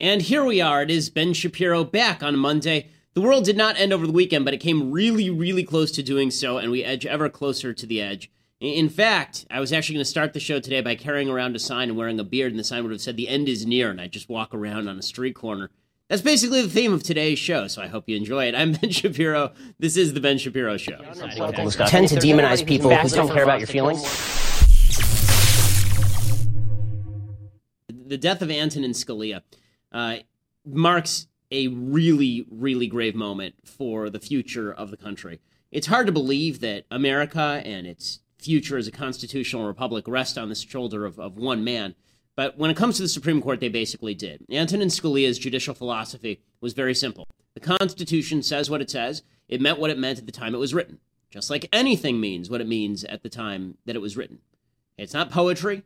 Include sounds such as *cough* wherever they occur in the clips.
And here we are. It is Ben Shapiro back on Monday. The world did not end over the weekend, but it came really, really close to doing so, and we edge ever closer to the edge. In fact, I was actually going to start the show today by carrying around a sign and wearing a beard, and the sign would have said, The end is near, and I'd just walk around on a street corner. That's basically the theme of today's show, so I hope you enjoy it. I'm *laughs* Ben Shapiro. This is The Ben Shapiro Show. Tend to demonize people who don't care about your feelings. The death of Antonin Scalia uh, marks a really, really grave moment for the future of the country. It's hard to believe that America and its future as a constitutional republic rest on the shoulder of, of one man. But when it comes to the Supreme Court, they basically did. Antonin Scalia's judicial philosophy was very simple. The Constitution says what it says. It meant what it meant at the time it was written, just like anything means what it means at the time that it was written. It's not poetry.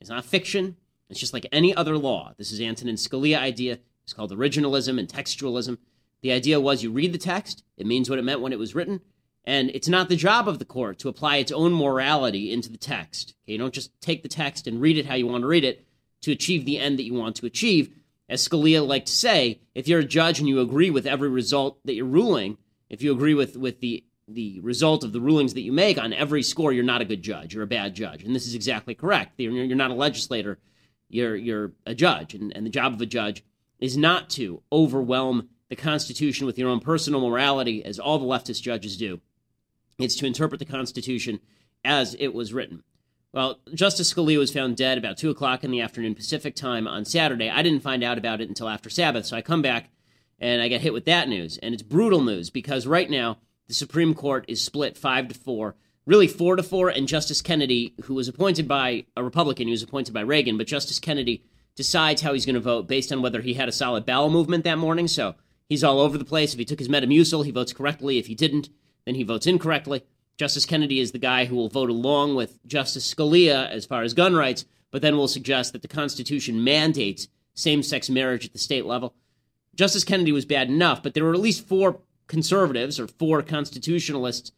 It's not fiction. It's just like any other law. This is Antonin Scalia idea. It's called originalism and textualism. The idea was you read the text, it means what it meant when it was written, and it's not the job of the court to apply its own morality into the text. Okay, you don't just take the text and read it how you want to read it to achieve the end that you want to achieve. As Scalia liked to say, if you're a judge and you agree with every result that you're ruling, if you agree with, with the the result of the rulings that you make on every score, you're not a good judge. You're a bad judge. And this is exactly correct. You're, you're not a legislator you're you're a judge, and, and the job of a judge is not to overwhelm the Constitution with your own personal morality, as all the leftist judges do. It's to interpret the Constitution as it was written. Well, Justice Scalia was found dead about 2 o'clock in the afternoon Pacific time on Saturday. I didn't find out about it until after Sabbath, so I come back and I get hit with that news. And it's brutal news because right now the Supreme Court is split 5 to 4 really four to four, and Justice Kennedy, who was appointed by a Republican, he was appointed by Reagan, but Justice Kennedy decides how he's going to vote based on whether he had a solid bowel movement that morning. So he's all over the place. If he took his Metamucil, he votes correctly. If he didn't, then he votes incorrectly. Justice Kennedy is the guy who will vote along with Justice Scalia as far as gun rights, but then will suggest that the Constitution mandates same sex marriage at the state level. Justice Kennedy was bad enough, but there were at least four conservatives or four constitutionalists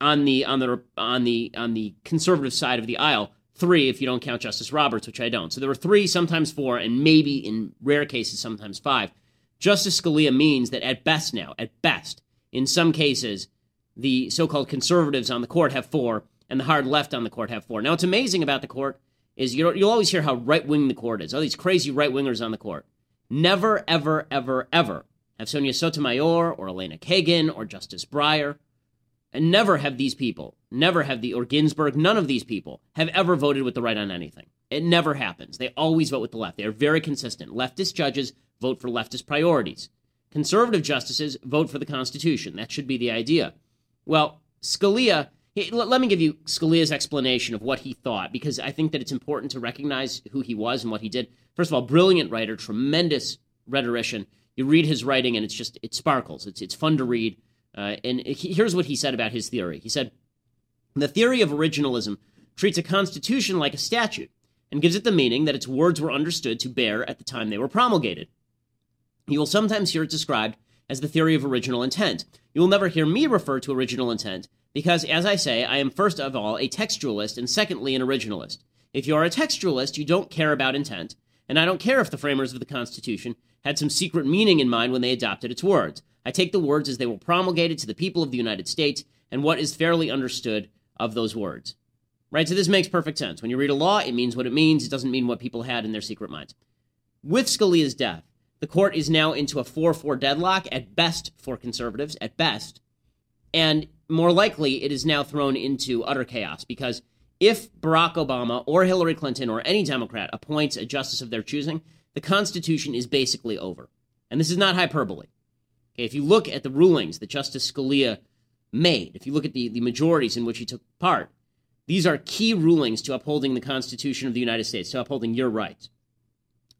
on the on the on the on the conservative side of the aisle. Three, if you don't count Justice Roberts, which I don't. So there were three, sometimes four, and maybe in rare cases, sometimes five. Justice Scalia means that at best now, at best, in some cases, the so-called conservatives on the court have four, and the hard left on the court have four. Now, what's amazing about the court is you you'll always hear how right-wing the court is. All these crazy right-wingers on the court. Never, ever, ever, ever have Sonia Sotomayor or Elena Kagan or Justice Breyer and never have these people, never have the, or Ginsburg, none of these people have ever voted with the right on anything. It never happens. They always vote with the left. They are very consistent. Leftist judges vote for leftist priorities. Conservative justices vote for the Constitution. That should be the idea. Well, Scalia, let me give you Scalia's explanation of what he thought, because I think that it's important to recognize who he was and what he did. First of all, brilliant writer, tremendous rhetorician. You read his writing and it's just, it sparkles. It's, it's fun to read. Uh, and here's what he said about his theory. He said, The theory of originalism treats a constitution like a statute and gives it the meaning that its words were understood to bear at the time they were promulgated. You will sometimes hear it described as the theory of original intent. You will never hear me refer to original intent because, as I say, I am first of all a textualist and secondly an originalist. If you are a textualist, you don't care about intent, and I don't care if the framers of the Constitution had some secret meaning in mind when they adopted its words. I take the words as they were promulgated to the people of the United States and what is fairly understood of those words. Right? So this makes perfect sense. When you read a law, it means what it means. It doesn't mean what people had in their secret minds. With Scalia's death, the court is now into a 4 4 deadlock at best for conservatives, at best. And more likely, it is now thrown into utter chaos because if Barack Obama or Hillary Clinton or any Democrat appoints a justice of their choosing, the Constitution is basically over. And this is not hyperbole. If you look at the rulings that Justice Scalia made, if you look at the, the majorities in which he took part, these are key rulings to upholding the Constitution of the United States, to upholding your rights.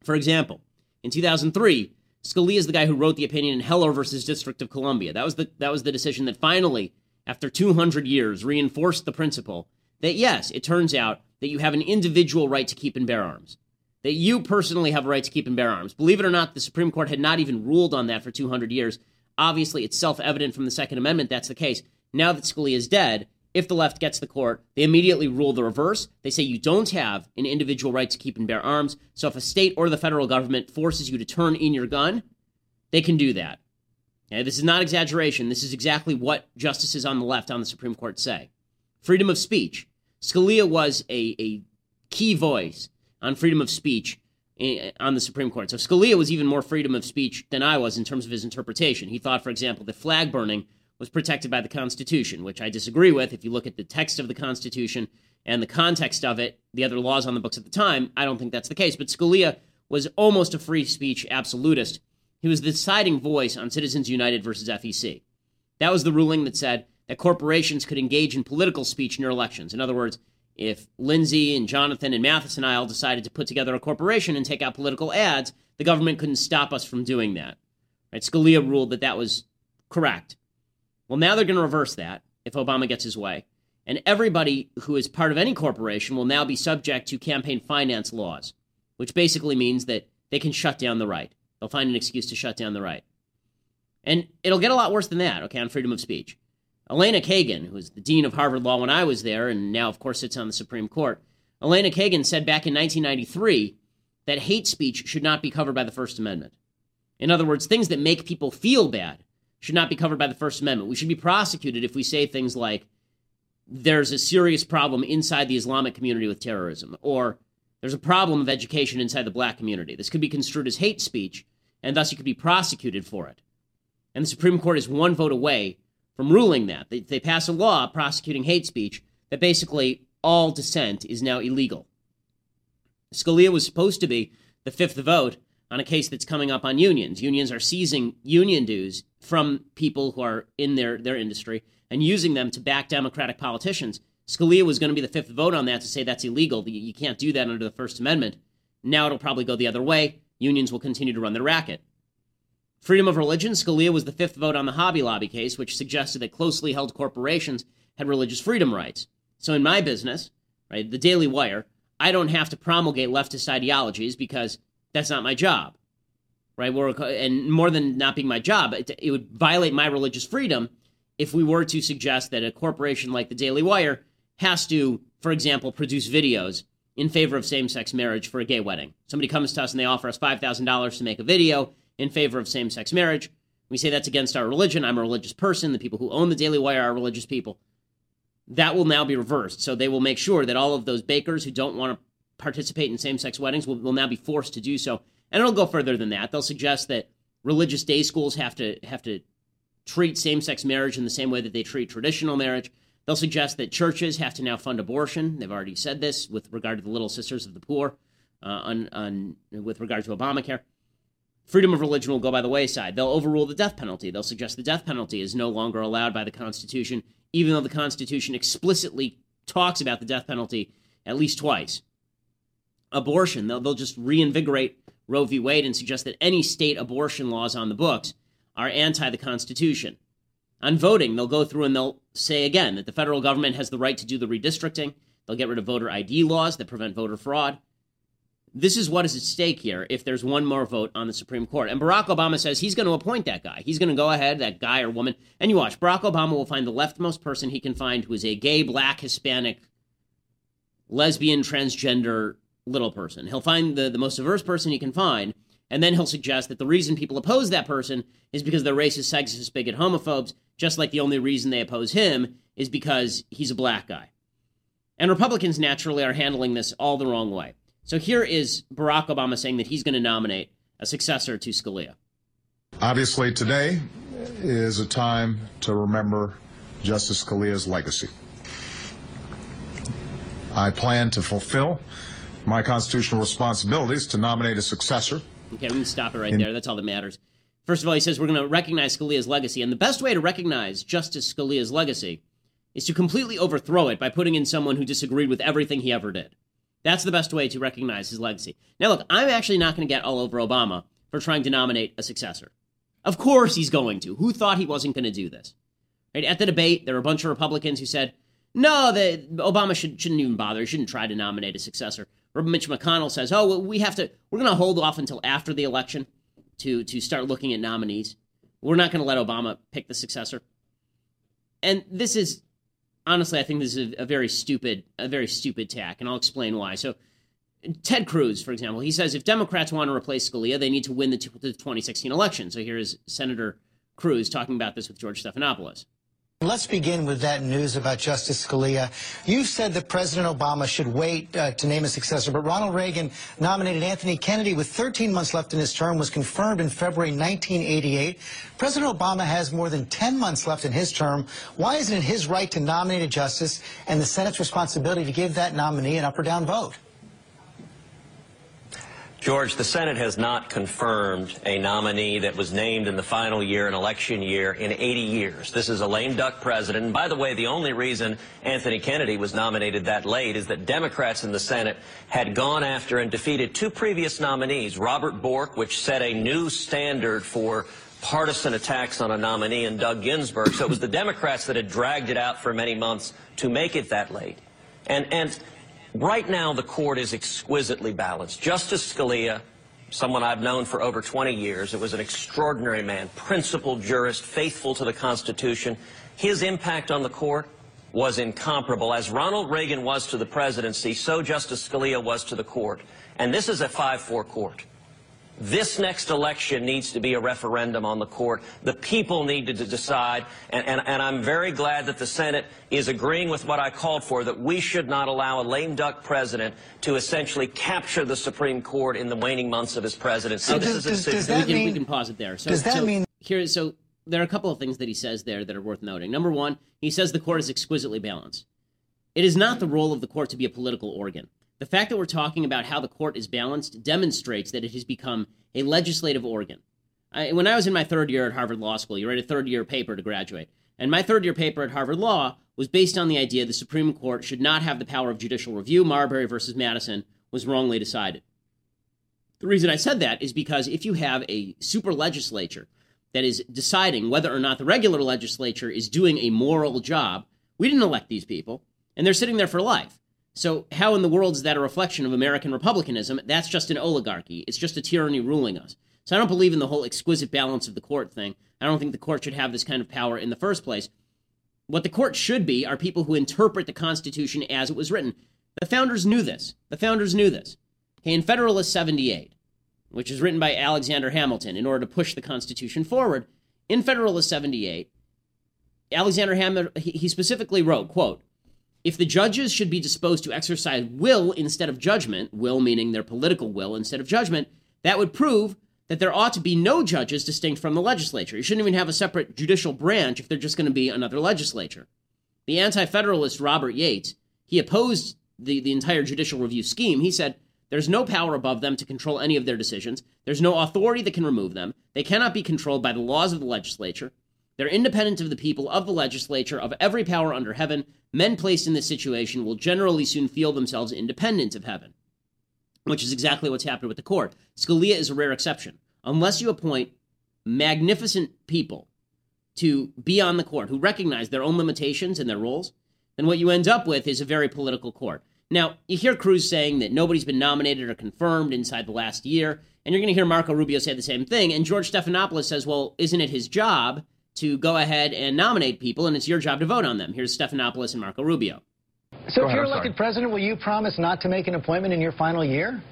For example, in 2003, Scalia is the guy who wrote the opinion in Heller versus District of Columbia. That was the that was the decision that finally, after 200 years, reinforced the principle that yes, it turns out that you have an individual right to keep and bear arms. That you personally have a right to keep and bear arms. Believe it or not, the Supreme Court had not even ruled on that for 200 years. Obviously, it's self evident from the Second Amendment that's the case. Now that Scalia is dead, if the left gets the court, they immediately rule the reverse. They say you don't have an individual right to keep and bear arms. So if a state or the federal government forces you to turn in your gun, they can do that. This is not exaggeration. This is exactly what justices on the left on the Supreme Court say. Freedom of speech. Scalia was a, a key voice on freedom of speech eh, on the Supreme Court. So Scalia was even more freedom of speech than I was in terms of his interpretation. He thought, for example, that flag burning was protected by the Constitution, which I disagree with. If you look at the text of the Constitution and the context of it, the other laws on the books at the time, I don't think that's the case. But Scalia was almost a free speech absolutist. He was the deciding voice on Citizens United versus FEC. That was the ruling that said that corporations could engage in political speech near elections. In other words, if Lindsey and Jonathan and Mathis and I all decided to put together a corporation and take out political ads, the government couldn't stop us from doing that. Right? Scalia ruled that that was correct. Well, now they're going to reverse that if Obama gets his way. And everybody who is part of any corporation will now be subject to campaign finance laws, which basically means that they can shut down the right. They'll find an excuse to shut down the right. And it'll get a lot worse than that, okay, on freedom of speech. Elena Kagan, who was the dean of Harvard Law when I was there and now, of course, sits on the Supreme Court, Elena Kagan said back in 1993 that hate speech should not be covered by the First Amendment. In other words, things that make people feel bad should not be covered by the First Amendment. We should be prosecuted if we say things like, there's a serious problem inside the Islamic community with terrorism, or there's a problem of education inside the black community. This could be construed as hate speech, and thus you could be prosecuted for it. And the Supreme Court is one vote away from ruling that. They, they pass a law prosecuting hate speech that basically all dissent is now illegal. Scalia was supposed to be the fifth vote on a case that's coming up on unions. Unions are seizing union dues from people who are in their, their industry and using them to back Democratic politicians. Scalia was going to be the fifth vote on that to say that's illegal. You can't do that under the First Amendment. Now it'll probably go the other way. Unions will continue to run the racket. Freedom of religion, Scalia was the fifth vote on the Hobby Lobby case, which suggested that closely held corporations had religious freedom rights. So in my business, right, the Daily Wire, I don't have to promulgate leftist ideologies because that's not my job, right? and more than not being my job, it, it would violate my religious freedom if we were to suggest that a corporation like the Daily Wire has to, for example, produce videos in favor of same sex marriage for a gay wedding. Somebody comes to us and they offer us $5,000 to make a video in favor of same sex marriage. We say that's against our religion. I'm a religious person. The people who own the Daily Wire are religious people. That will now be reversed. So they will make sure that all of those bakers who don't want to participate in same sex weddings will, will now be forced to do so. And it'll go further than that. They'll suggest that religious day schools have to have to treat same sex marriage in the same way that they treat traditional marriage. They'll suggest that churches have to now fund abortion. They've already said this with regard to the Little Sisters of the Poor, uh, on, on, with regard to Obamacare. Freedom of religion will go by the wayside. They'll overrule the death penalty. They'll suggest the death penalty is no longer allowed by the Constitution, even though the Constitution explicitly talks about the death penalty at least twice abortion. They'll, they'll just reinvigorate Roe v. Wade and suggest that any state abortion laws on the books are anti the Constitution. On voting, they'll go through and they'll say again that the federal government has the right to do the redistricting. They'll get rid of voter ID laws that prevent voter fraud. This is what is at stake here if there's one more vote on the Supreme Court. And Barack Obama says he's going to appoint that guy. He's going to go ahead, that guy or woman. And you watch, Barack Obama will find the leftmost person he can find who is a gay, black, Hispanic, lesbian, transgender little person. He'll find the, the most diverse person he can find, and then he'll suggest that the reason people oppose that person is because they're racist, sexist, bigot, homophobes, just like the only reason they oppose him is because he's a black guy. And Republicans naturally are handling this all the wrong way. So here is Barack Obama saying that he's going to nominate a successor to Scalia. Obviously, today is a time to remember Justice Scalia's legacy. I plan to fulfill my constitutional responsibilities to nominate a successor. Okay, we can stop it right in- there. That's all that matters. First of all, he says we're going to recognize Scalia's legacy. And the best way to recognize Justice Scalia's legacy is to completely overthrow it by putting in someone who disagreed with everything he ever did. That's the best way to recognize his legacy. Now, look, I'm actually not going to get all over Obama for trying to nominate a successor. Of course he's going to. Who thought he wasn't going to do this? Right? At the debate, there were a bunch of Republicans who said, no, the, Obama should, shouldn't even bother. He shouldn't try to nominate a successor. Mitch McConnell says, "Oh, we have to. We're going to hold off until after the election to to start looking at nominees. We're not going to let Obama pick the successor." And this is honestly, I think this is a, a very stupid, a very stupid tack, and I'll explain why. So, Ted Cruz, for example, he says if Democrats want to replace Scalia, they need to win the, t- the 2016 election. So here is Senator Cruz talking about this with George Stephanopoulos. Let's begin with that news about Justice Scalia. You said that President Obama should wait uh, to name a successor, but Ronald Reagan nominated Anthony Kennedy with 13 months left in his term, was confirmed in February 1988. President Obama has more than 10 months left in his term. Why isn't it his right to nominate a justice and the Senate's responsibility to give that nominee an up or down vote? George, the Senate has not confirmed a nominee that was named in the final year, an election year, in 80 years. This is a lame duck president. And by the way, the only reason Anthony Kennedy was nominated that late is that Democrats in the Senate had gone after and defeated two previous nominees, Robert Bork, which set a new standard for partisan attacks on a nominee, and Doug Ginsburg. So it was the Democrats that had dragged it out for many months to make it that late. And, and Right now, the court is exquisitely balanced. Justice Scalia, someone I've known for over 20 years, it was an extraordinary man, principled jurist, faithful to the Constitution. His impact on the court was incomparable. As Ronald Reagan was to the presidency, so Justice Scalia was to the court. And this is a 5-4 court. This next election needs to be a referendum on the court. The people need to decide, and, and, and, I'm very glad that the Senate is agreeing with what I called for, that we should not allow a lame duck president to essentially capture the Supreme Court in the waning months of his presidency. So does, does, does that we, can, mean, we can pause it there. So, does that so mean... Here, so there are a couple of things that he says there that are worth noting. Number one, he says the court is exquisitely balanced. It is not the role of the court to be a political organ. The fact that we're talking about how the court is balanced demonstrates that it has become a legislative organ. I, when I was in my third year at Harvard Law School, you write a third year paper to graduate. And my third year paper at Harvard Law was based on the idea the Supreme Court should not have the power of judicial review. Marbury versus Madison was wrongly decided. The reason I said that is because if you have a super legislature that is deciding whether or not the regular legislature is doing a moral job, we didn't elect these people, and they're sitting there for life. So, how in the world is that a reflection of American republicanism? That's just an oligarchy. It's just a tyranny ruling us. So, I don't believe in the whole exquisite balance of the court thing. I don't think the court should have this kind of power in the first place. What the court should be are people who interpret the Constitution as it was written. The founders knew this. The founders knew this. Okay, in Federalist 78, which is written by Alexander Hamilton in order to push the Constitution forward, in Federalist 78, Alexander Hamilton, he specifically wrote, quote, if the judges should be disposed to exercise will instead of judgment, will meaning their political will instead of judgment, that would prove that there ought to be no judges distinct from the legislature. You shouldn't even have a separate judicial branch if they're just going to be another legislature. The anti federalist Robert Yates, he opposed the, the entire judicial review scheme. He said, there's no power above them to control any of their decisions. There's no authority that can remove them. They cannot be controlled by the laws of the legislature. They're independent of the people, of the legislature, of every power under heaven. Men placed in this situation will generally soon feel themselves independent of heaven, which is exactly what's happened with the court. Scalia is a rare exception. Unless you appoint magnificent people to be on the court who recognize their own limitations and their roles, then what you end up with is a very political court. Now, you hear Cruz saying that nobody's been nominated or confirmed inside the last year, and you're going to hear Marco Rubio say the same thing. And George Stephanopoulos says, well, isn't it his job to go ahead and nominate people, and it's your job to vote on them. Here's Stephanopoulos and Marco Rubio. So, if you're elected president, will you promise not to make an appointment in your final year?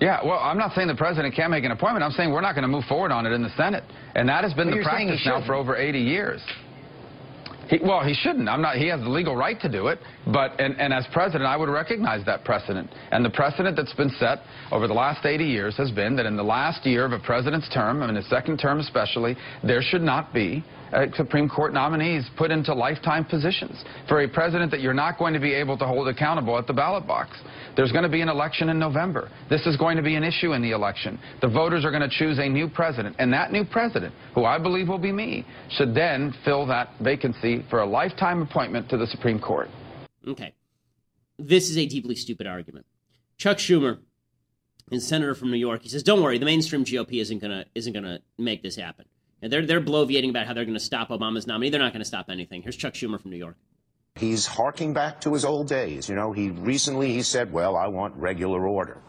Yeah, well, I'm not saying the president can't make an appointment. I'm saying we're not going to move forward on it in the Senate. And that has been well, the practice now for over 80 years. He, well, he shouldn't. I'm not. He has the legal right to do it. But and, and as president, I would recognize that precedent. And the precedent that's been set over the last 80 years has been that in the last year of a president's term, and in his second term especially, there should not be uh, Supreme Court nominees put into lifetime positions for a president that you're not going to be able to hold accountable at the ballot box. There's going to be an election in November. This is going to be an issue in the election. The voters are going to choose a new president, and that new president, who I believe will be me, should then fill that vacancy for a lifetime appointment to the Supreme Court. Okay. This is a deeply stupid argument. Chuck Schumer is senator from New York. He says, "Don't worry, the mainstream GOP isn't gonna isn't gonna make this happen." And they're they're bloviating about how they're going to stop Obama's nominee. They're not going to stop anything. Here's Chuck Schumer from New York. He's harking back to his old days. You know, he recently he said, "Well, I want regular order."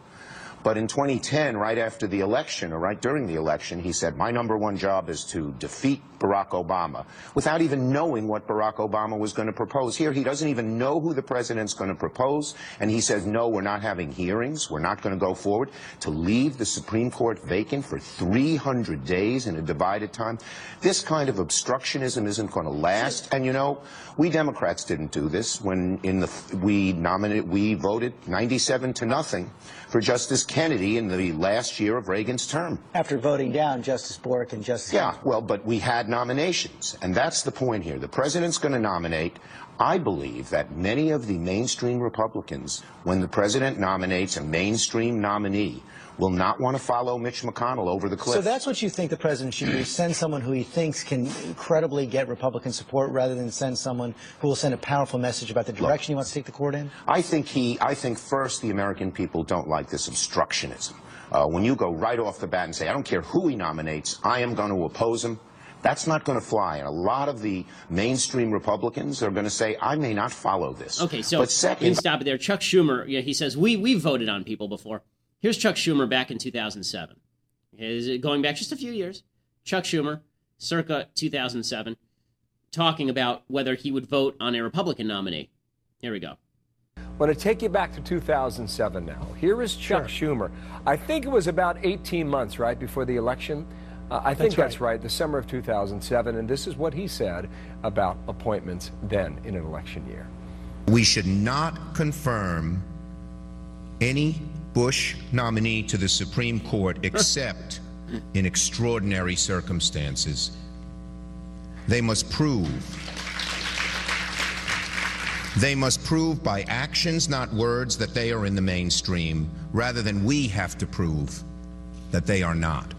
But in 2010, right after the election, or right during the election, he said, my number one job is to defeat Barack Obama, without even knowing what Barack Obama was going to propose. Here, he doesn't even know who the president's going to propose, and he says, no, we're not having hearings, we're not going to go forward. To leave the Supreme Court vacant for 300 days in a divided time, this kind of obstructionism isn't going to last. And you know, we Democrats didn't do this when in the we nominated, we voted 97 to nothing for Justice Kennedy in the last year of Reagan's term. After voting down Justice Bork and Justice. Yeah, well, but we had nominations, and that's the point here. The president's going to nominate. I believe that many of the mainstream Republicans, when the president nominates a mainstream nominee, will not want to follow Mitch McConnell over the cliff. So that's what you think the president should do, send someone who he thinks can credibly get Republican support rather than send someone who will send a powerful message about the direction Look, he wants to take the court in? I think he, I think first the American people don't like this obstructionism. Uh, when you go right off the bat and say, I don't care who he nominates, I am going to oppose him, that's not going to fly. And a lot of the mainstream Republicans are going to say, I may not follow this. Okay, so but second, stop it there. Chuck Schumer, yeah, he says, we, we voted on people before. Here's Chuck Schumer back in 2007. Is it going back just a few years. Chuck Schumer, circa 2007, talking about whether he would vote on a Republican nominee. Here we go. I want to take you back to 2007 now. Here is Chuck sure. Schumer. I think it was about 18 months, right, before the election. Uh, I think that's, that's right. right, the summer of 2007. And this is what he said about appointments then in an election year. We should not confirm any Bush nominee to the Supreme Court except in extraordinary circumstances. They must prove. They must prove by actions, not words, that they are in the mainstream, rather than we have to prove that they are not.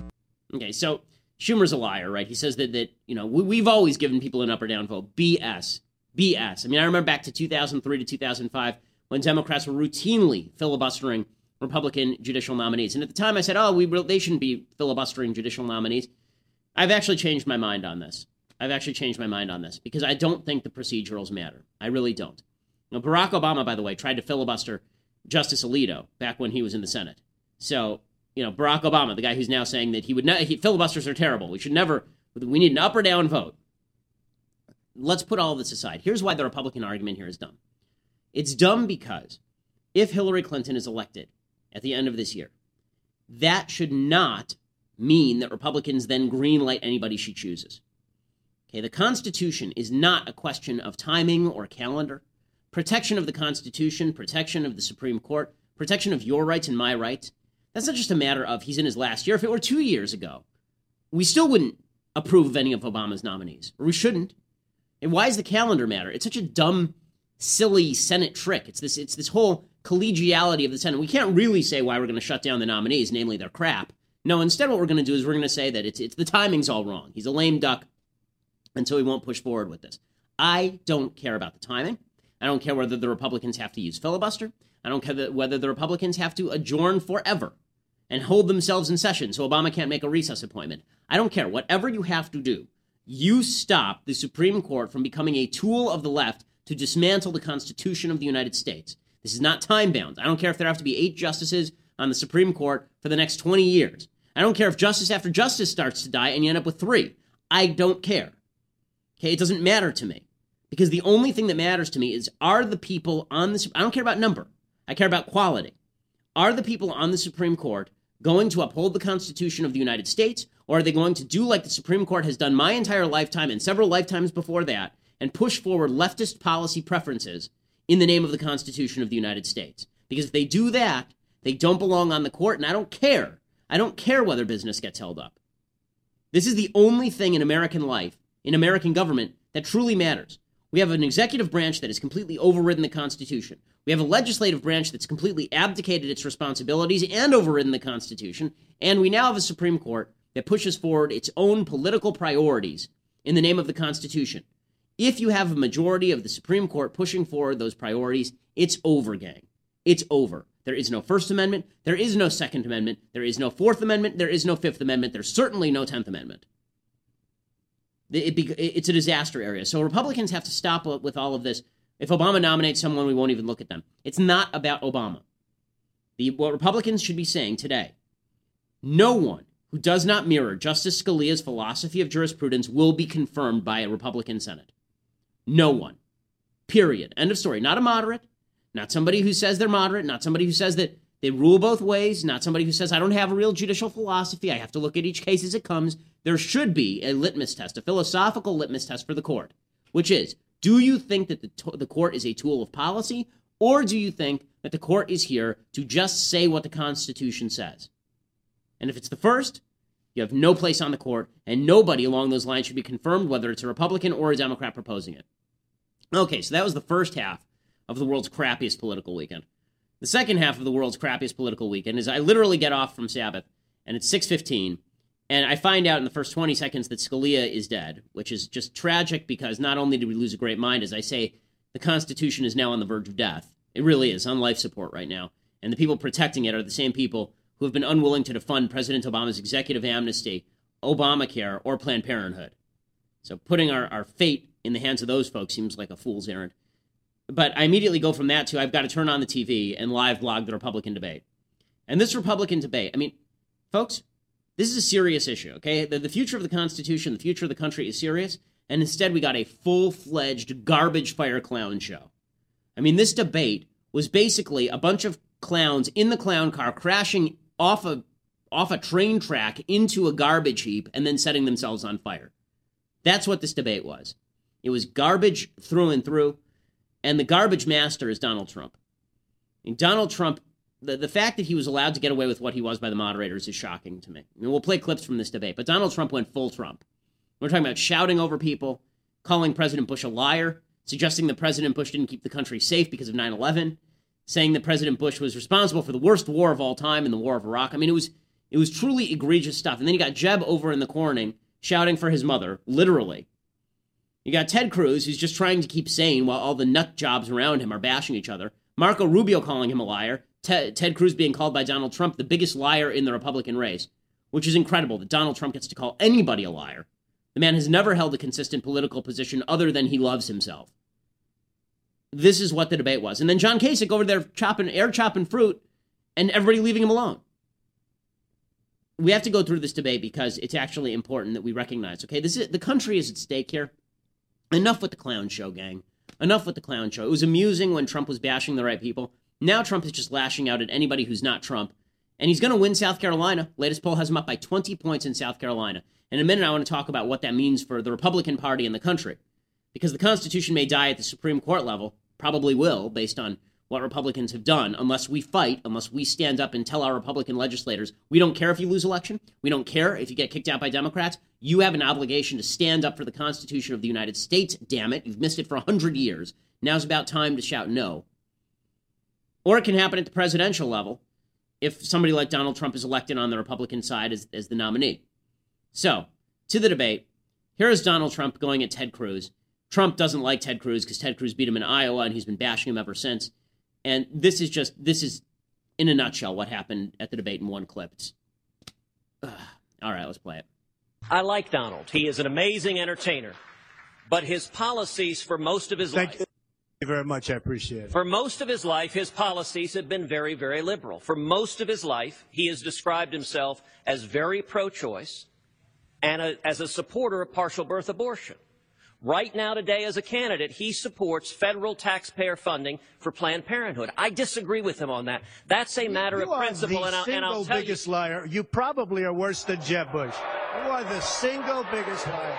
Okay, so Schumer's a liar, right? He says that that you know we, have always given people an up or down vote. BS, BS. I mean, I remember back to 2003 to 2005 when Democrats were routinely filibustering Republican judicial nominees. And at the time, I said, "Oh, we they shouldn't be filibustering judicial nominees." I've actually changed my mind on this. I've actually changed my mind on this because I don't think the procedurals matter. I really don't. Now, Barack Obama, by the way, tried to filibuster Justice Alito back when he was in the Senate. So, you know, Barack Obama, the guy who's now saying that he would not, filibusters are terrible. We should never, we need an up or down vote. Let's put all this aside. Here's why the Republican argument here is dumb. It's dumb because if Hillary Clinton is elected, at the end of this year. That should not mean that Republicans then greenlight anybody she chooses. Okay, the Constitution is not a question of timing or calendar. Protection of the Constitution, protection of the Supreme Court, protection of your rights and my rights, that's not just a matter of he's in his last year. If it were two years ago, we still wouldn't approve of any of Obama's nominees, or we shouldn't. And why does the calendar matter? It's such a dumb, silly Senate trick. It's this, it's this whole collegiality of the Senate. We can't really say why we're going to shut down the nominees, namely their crap. No, instead, what we're going to do is we're going to say that it's, it's the timing's all wrong. He's a lame duck, and so he won't push forward with this. I don't care about the timing. I don't care whether the Republicans have to use filibuster. I don't care whether the Republicans have to adjourn forever and hold themselves in session so Obama can't make a recess appointment. I don't care. Whatever you have to do, you stop the Supreme Court from becoming a tool of the left to dismantle the Constitution of the United States. This is not time bound. I don't care if there have to be eight justices on the Supreme Court for the next 20 years. I don't care if justice after justice starts to die and you end up with three. I don't care. Okay, it doesn't matter to me. Because the only thing that matters to me is are the people on the I don't care about number. I care about quality. Are the people on the Supreme Court going to uphold the Constitution of the United States or are they going to do like the Supreme Court has done my entire lifetime and several lifetimes before that and push forward leftist policy preferences in the name of the Constitution of the United States. Because if they do that, they don't belong on the court, and I don't care. I don't care whether business gets held up. This is the only thing in American life, in American government, that truly matters. We have an executive branch that has completely overridden the Constitution. We have a legislative branch that's completely abdicated its responsibilities and overridden the Constitution. And we now have a Supreme Court that pushes forward its own political priorities in the name of the Constitution. If you have a majority of the Supreme Court pushing forward those priorities, it's over, gang. It's over. There is no First Amendment. There is no Second Amendment. There is no Fourth Amendment. There is no Fifth Amendment. There's certainly no Tenth Amendment. It, it, it's a disaster area. So Republicans have to stop with all of this. If Obama nominates someone, we won't even look at them. It's not about Obama. The, what Republicans should be saying today no one who does not mirror Justice Scalia's philosophy of jurisprudence will be confirmed by a Republican Senate. No one. Period. End of story. Not a moderate, not somebody who says they're moderate, not somebody who says that they rule both ways, not somebody who says, I don't have a real judicial philosophy. I have to look at each case as it comes. There should be a litmus test, a philosophical litmus test for the court, which is do you think that the, to- the court is a tool of policy, or do you think that the court is here to just say what the Constitution says? And if it's the first, you have no place on the court, and nobody along those lines should be confirmed, whether it's a Republican or a Democrat proposing it. Okay, so that was the first half of the world's crappiest political weekend. The second half of the world's crappiest political weekend is I literally get off from Sabbath, and it's 6:15, and I find out in the first 20 seconds that Scalia is dead, which is just tragic because not only did we lose a great mind, as I say, the Constitution is now on the verge of death. It really is on life support right now, and the people protecting it are the same people who have been unwilling to defund President Obama's executive amnesty, Obamacare, or Planned Parenthood. So putting our, our fate in the hands of those folks seems like a fool's errand. But I immediately go from that to I've got to turn on the TV and live blog the Republican debate. And this Republican debate, I mean, folks, this is a serious issue, okay? The, the future of the Constitution, the future of the country is serious. And instead, we got a full fledged garbage fire clown show. I mean, this debate was basically a bunch of clowns in the clown car crashing off a off a train track into a garbage heap and then setting themselves on fire. That's what this debate was. It was garbage through and through, and the garbage master is Donald Trump. And Donald Trump, the, the fact that he was allowed to get away with what he was by the moderators is shocking to me. I mean, we'll play clips from this debate, but Donald Trump went full Trump. We're talking about shouting over people, calling President Bush a liar, suggesting that President Bush didn't keep the country safe because of 9 11, saying that President Bush was responsible for the worst war of all time in the War of Iraq. I mean, it was it was truly egregious stuff. And then you got Jeb over in the corning shouting for his mother, literally. You got Ted Cruz, who's just trying to keep sane while all the nut jobs around him are bashing each other. Marco Rubio calling him a liar. Ted, Ted Cruz being called by Donald Trump the biggest liar in the Republican race, which is incredible that Donald Trump gets to call anybody a liar. The man has never held a consistent political position other than he loves himself. This is what the debate was. And then John Kasich over there chopping air chopping fruit and everybody leaving him alone. We have to go through this debate because it's actually important that we recognize, okay, this is the country is at stake here. Enough with the clown show, gang. Enough with the clown show. It was amusing when Trump was bashing the right people. Now Trump is just lashing out at anybody who's not Trump. And he's going to win South Carolina. Latest poll has him up by 20 points in South Carolina. In a minute, I want to talk about what that means for the Republican Party in the country. Because the Constitution may die at the Supreme Court level, probably will, based on what Republicans have done, unless we fight, unless we stand up and tell our Republican legislators, we don't care if you lose election, we don't care if you get kicked out by Democrats. You have an obligation to stand up for the Constitution of the United States, damn it. You've missed it for 100 years. Now's about time to shout no. Or it can happen at the presidential level if somebody like Donald Trump is elected on the Republican side as, as the nominee. So, to the debate. Here is Donald Trump going at Ted Cruz. Trump doesn't like Ted Cruz because Ted Cruz beat him in Iowa and he's been bashing him ever since. And this is just, this is in a nutshell what happened at the debate in one clip. all right, let's play it. I like Donald. He is an amazing entertainer. But his policies for most of his Thank life. Thank you very much. I appreciate it. For most of his life, his policies have been very, very liberal. For most of his life, he has described himself as very pro choice and a, as a supporter of partial birth abortion. Right now, today, as a candidate, he supports federal taxpayer funding for Planned Parenthood. I disagree with him on that. That's a matter you of principle, and I'll, and single I'll tell biggest you. liar. You probably are worse than Jeb Bush. You are the single biggest liar.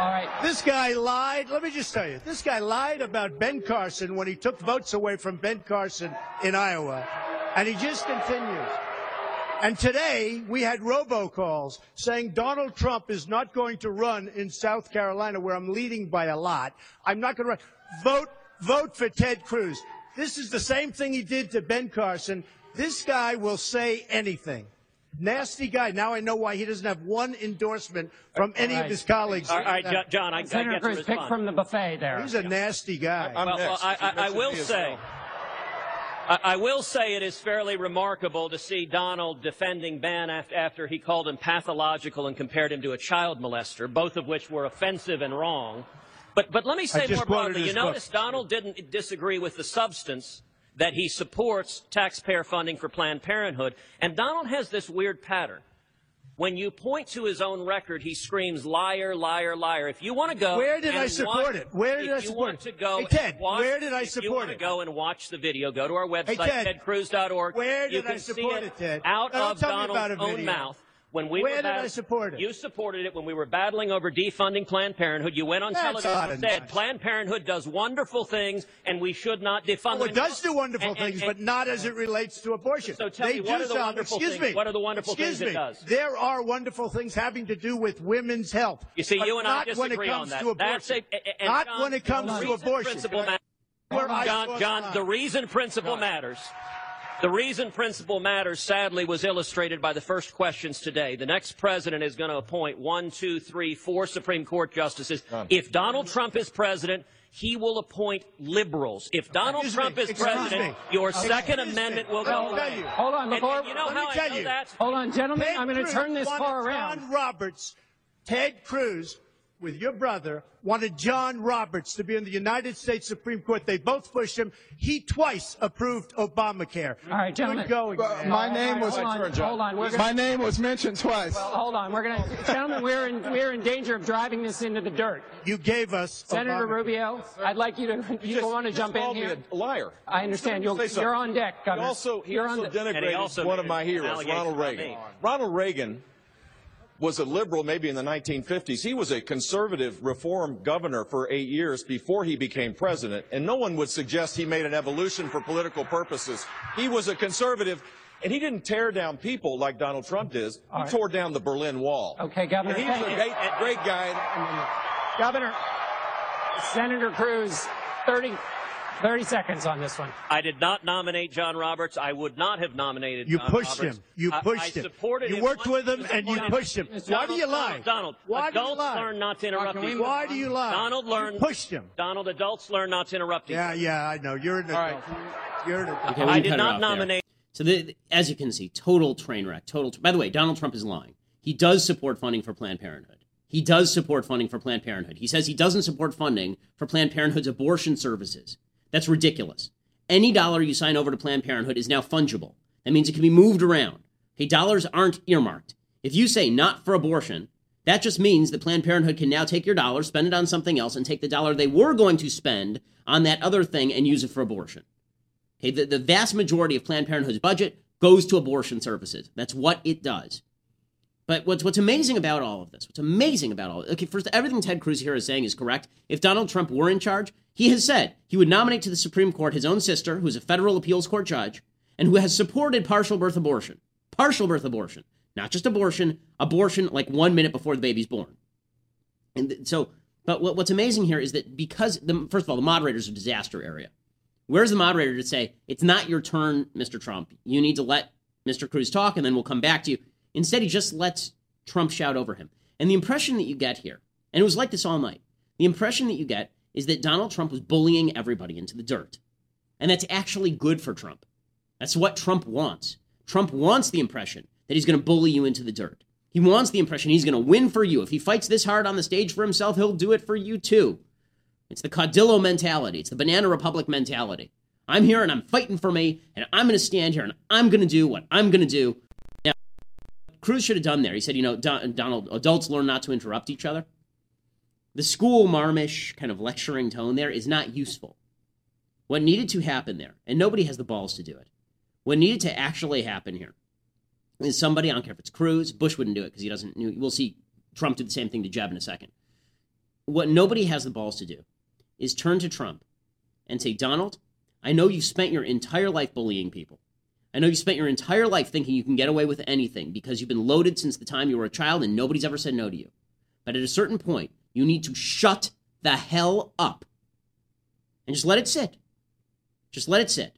All right. This guy lied. Let me just tell you, this guy lied about Ben Carson when he took votes away from Ben Carson in Iowa, and he just continues. And today we had robocalls saying Donald Trump is not going to run in South Carolina, where I'm leading by a lot. I'm not going to run. Vote, vote for Ted Cruz. This is the same thing he did to Ben Carson. This guy will say anything. Nasty guy. Now I know why he doesn't have one endorsement from any right. of his colleagues. All right, Jo- John, I, I Senator get to Cruz, pick from the buffet there. He's a nasty guy. well, well, I, I, I will say, I, I will say it is fairly remarkable to see Donald defending Ben after, after he called him pathological and compared him to a child molester, both of which were offensive and wrong. But, but let me say more broadly. You book. notice Donald didn't disagree with the substance. that he supports taxpayer funding for Planned Parenthood. And Donald has this weird pattern. When you point to his own record, he screams liar, liar, liar. If you want to go, Where did I support watch- it? Where did if I you support want it? to go, Hey, Ted, watch, where did I if you support want it? to go and watch the video, go to our website, Ted, tedcruz.org. where you did I can support see it, Ted? out don't of Donald's own video. mouth. When we Where were did I support it? You supported it when we were battling over defunding Planned Parenthood. You went on That's television and and said much. Planned Parenthood does wonderful things and we should not defund Oh, them. it does do wonderful And- and- things, and- but not as it uh-huh. relates to abortion. So tell they me, what are the some- wonderful excuse things- Me, what are the wonderful things it does? There are wonderful things having to do with women's health. You see, you and I not when it disagree comes on that. to abortion. That's a, not John, when it comes to abortion. Principle matters. Where I John, John, the reason principle matters. The reason principle matters, sadly, was illustrated by the first questions today. The next president is going to appoint one, two, three, four Supreme Court justices. If Donald Trump is president, he will appoint liberals. If Donald Excuse Trump me, is excuse president, me. your Excuse Second me. Amendment will Let go me away. Hold on, And- before- and you know Let me tell know you. that? Hold on, gentlemen. Ted I'm going to turn this wanted car around. John Roberts, Ted Cruz, with your brother, wanted John Roberts to be in the United States Supreme Court. They both pushed him. He twice approved Obamacare. All right, gentlemen. Going. Well, my All name right, was hold on, hold on. We're my gonna, name was mentioned twice. hold on. We're going to, gentlemen. We're in we're in danger of driving this into the dirt. You gave us Senator Obamacare. Rubio, I'd like you to you don't want to jump in here. a liar. I understand. You'll, Say something. you're on deck, He also, he you're also on the, And he denigrated also one of my an heroes, allegation Ronald Reagan. Ronald Reagan was a liberal maybe in the 1950s. He was a conservative reform governor for eight years before he became president, and no one would suggest he made an evolution for political purposes. He was a conservative, and he didn't tear down people like Donald Trump does. He right. tore down the Berlin Wall. Okay, Governor. And he was a great, great guy. Governor, Senator Cruz, 30, 30 seconds on this one. I did not nominate John Roberts. I would not have nominated You John pushed Roberts. him. You pushed I him. supported You him worked with him and you pushed him. Donald, Why do you lie? Donald, Donald, Why do you adults lie? learn not to interrupt can we each move other. Why do you lie? Donald You pushed him. Donald, adults learn not to interrupt each Yeah, yeah, I know. You're an All adult. You're an adult. Okay, we I did not off there. nominate. So, the, as you can see, total train wreck. Total. By the way, Donald Trump is lying. He does support funding for Planned Parenthood. He does support funding for Planned Parenthood. He says he doesn't support funding for Planned Parenthood's abortion services. That's ridiculous. Any dollar you sign over to Planned Parenthood is now fungible. That means it can be moved around. Okay, dollars aren't earmarked. If you say not for abortion, that just means that Planned Parenthood can now take your dollar, spend it on something else, and take the dollar they were going to spend on that other thing and use it for abortion. Okay, the, the vast majority of Planned Parenthood's budget goes to abortion services. That's what it does. But what's what's amazing about all of this? What's amazing about all okay? First, everything Ted Cruz here is saying is correct. If Donald Trump were in charge, he has said he would nominate to the Supreme Court his own sister, who's a federal appeals court judge, and who has supported partial birth abortion. Partial birth abortion, not just abortion. Abortion like one minute before the baby's born. And th- so, but what, what's amazing here is that because the first of all, the moderator's a disaster area. Where's the moderator to say, it's not your turn, Mr. Trump? You need to let Mr. Cruz talk and then we'll come back to you. Instead, he just lets Trump shout over him. And the impression that you get here, and it was like this all night, the impression that you get is that Donald Trump was bullying everybody into the dirt. And that's actually good for Trump. That's what Trump wants. Trump wants the impression that he's going to bully you into the dirt. He wants the impression he's going to win for you. If he fights this hard on the stage for himself, he'll do it for you too. It's the Caudillo mentality. It's the Banana Republic mentality. I'm here and I'm fighting for me, and I'm going to stand here and I'm going to do what I'm going to do. Cruz should have done there. He said, you know, Don, Donald, adults learn not to interrupt each other. The school marmish kind of lecturing tone there is not useful. What needed to happen there, and nobody has the balls to do it, what needed to actually happen here is somebody, I don't care if it's Cruz, Bush wouldn't do it because he doesn't, we'll see Trump do the same thing to Jeb in a second. What nobody has the balls to do is turn to Trump and say, Donald, I know you've spent your entire life bullying people. I know you spent your entire life thinking you can get away with anything because you've been loaded since the time you were a child and nobody's ever said no to you. But at a certain point, you need to shut the hell up and just let it sit. Just let it sit.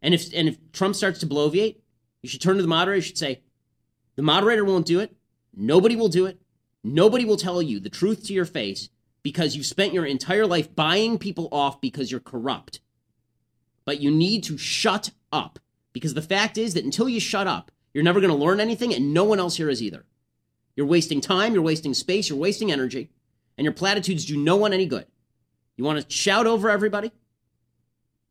And if and if Trump starts to bloviate, you should turn to the moderator. You should say, the moderator won't do it. Nobody will do it. Nobody will tell you the truth to your face because you've spent your entire life buying people off because you're corrupt. But you need to shut up because the fact is that until you shut up, you're never going to learn anything and no one else here is either. You're wasting time, you're wasting space, you're wasting energy, and your platitudes do no one any good. You want to shout over everybody?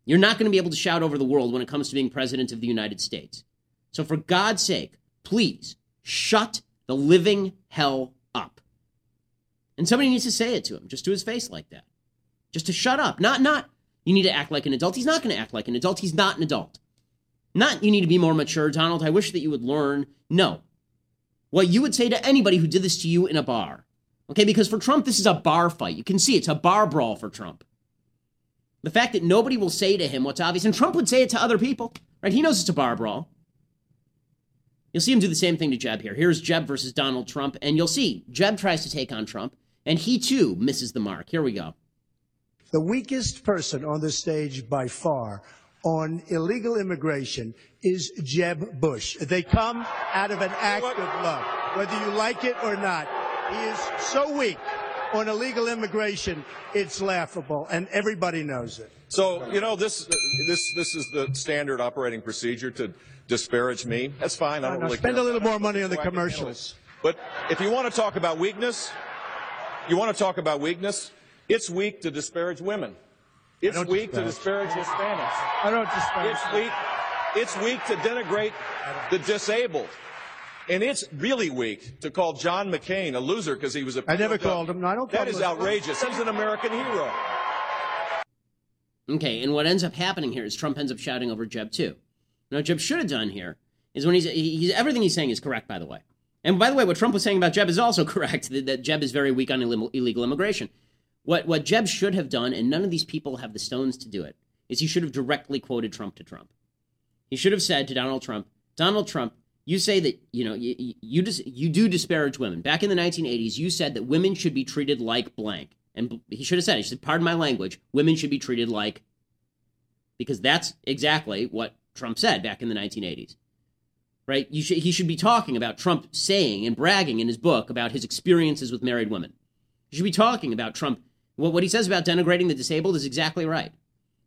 You're not going to be able to shout over the world when it comes to being president of the United States. So, for God's sake, please shut the living hell up. And somebody needs to say it to him, just to his face like that. Just to shut up. Not, not, you need to act like an adult. He's not going to act like an adult. He's not an adult. Not, you need to be more mature, Donald. I wish that you would learn. No. What you would say to anybody who did this to you in a bar. Okay, because for Trump, this is a bar fight. You can see it's a bar brawl for Trump. The fact that nobody will say to him what's obvious, and Trump would say it to other people, right? He knows it's a bar brawl. You'll see him do the same thing to Jeb here. Here's Jeb versus Donald Trump, and you'll see Jeb tries to take on Trump, and he too misses the mark. Here we go. The weakest person on the stage by far on illegal immigration is Jeb Bush. They come out of an act of love, whether you like it or not. He is so weak on illegal immigration, it's laughable, and everybody knows it. So, you know, this this this is the standard operating procedure to disparage me. That's fine. I don't really spend care. a little more money on the commercials. But if you want to talk about weakness, you want to talk about weakness, it's weak to disparage women. It's don't weak to disparage. disparage Hispanics. I don't disparage. It's weak. It's weak to denigrate the disabled. And it's really weak to call John McCain a loser because he was a. I never called him. No, I don't call That him is a- outrageous. He's an American hero. Okay, and what ends up happening here is Trump ends up shouting over Jeb too. Now, Jeb should have done here is when he's, he's everything he's saying is correct, by the way. And by the way, what Trump was saying about Jeb is also *laughs* correct. That, that Jeb is very weak on Ill- illegal immigration. What what Jeb should have done, and none of these people have the stones to do it, is he should have directly quoted Trump to Trump. He should have said to Donald Trump, Donald Trump, you say that you know you you, dis- you do disparage women. Back in the 1980s, you said that women should be treated like blank, and he should have said, he said, pardon my language, women should be treated like, because that's exactly what Trump said back in the 1980s. Right? Should, he should be talking about Trump saying and bragging in his book about his experiences with married women. He should be talking about Trump. What, what he says about denigrating the disabled is exactly right.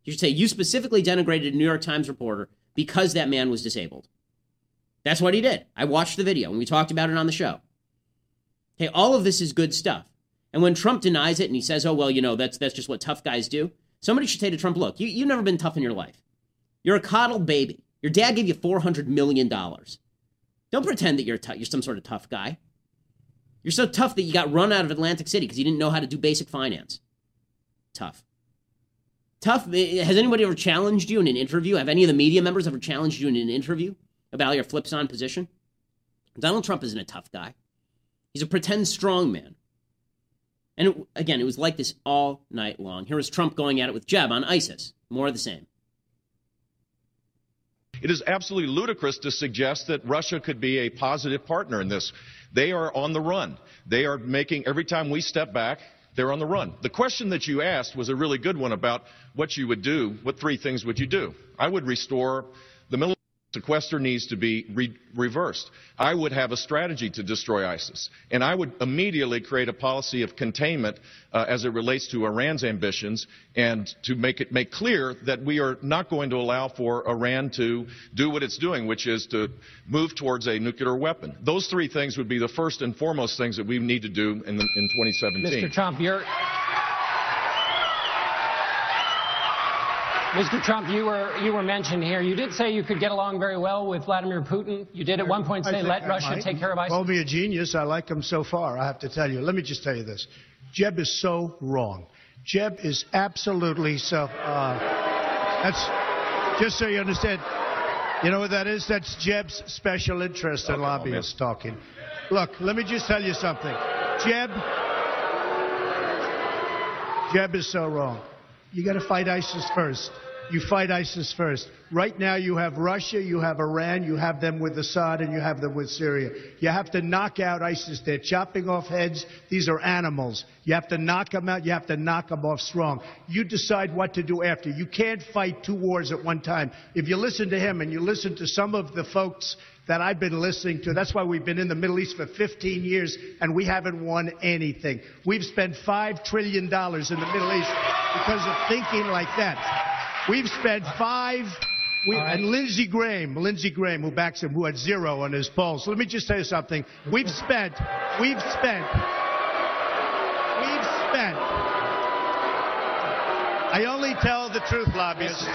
You should say, you specifically denigrated a New York Times reporter because that man was disabled. That's what he did. I watched the video and we talked about it on the show. Okay, all of this is good stuff. And when Trump denies it and he says, oh, well, you know, that's, that's just what tough guys do, somebody should say to Trump, look, you, you've never been tough in your life. You're a coddled baby. Your dad gave you $400 million. Don't pretend that you're, tou- you're some sort of tough guy. You're so tough that you got run out of Atlantic City because you didn't know how to do basic finance. Tough. Tough. eh, Has anybody ever challenged you in an interview? Have any of the media members ever challenged you in an interview about your flips on position? Donald Trump isn't a tough guy. He's a pretend strong man. And it, again, it was like this all night long. Here was Trump going at it with Jeb on ISIS. More of the same. It is absolutely ludicrous to suggest that Russia could be a positive partner in this. They are on the run. They are making, every time we step back, they're on the run. The question that you asked was a really good one about what you would do. What three things would you do? I would restore. Sequester needs to be re- reversed. I would have a strategy to destroy ISIS. And I would immediately create a policy of containment uh, as it relates to Iran's ambitions and to make it make clear that we are not going to allow for Iran to do what it's doing, which is to move towards a nuclear weapon. Those three things would be the first and foremost things that we need to do in, the, in 2017. Mr. Trump, you're. Mr. Trump, you were you were mentioned here. You did say you could get along very well with Vladimir Putin. You did at one point say let I Russia might. take care of ISIS. Call me a genius. I like him so far. I have to tell you. Let me just tell you this. Jeb is so wrong. Jeb is absolutely so. Uh, that's just so you understand. You know what that is? That's Jeb's special interest in lobbyists talking. Look, let me just tell you something. Jeb, Jeb is so wrong. You got to fight ISIS first. You fight ISIS first. Right now, you have Russia, you have Iran, you have them with Assad, and you have them with Syria. You have to knock out ISIS. They're chopping off heads. These are animals. You have to knock them out. You have to knock them off strong. You decide what to do after. You can't fight two wars at one time. If you listen to him and you listen to some of the folks that I've been listening to. That's why we've been in the Middle East for 15 years and we haven't won anything. We've spent $5 trillion in the Middle East because of thinking like that. We've spent five. We, And Lindsey Graham, Lindsey Graham, who backs him, who had zero on his polls. Let me just tell you something. We've spent, we've spent, we've spent I only tell the truth, lobbyists.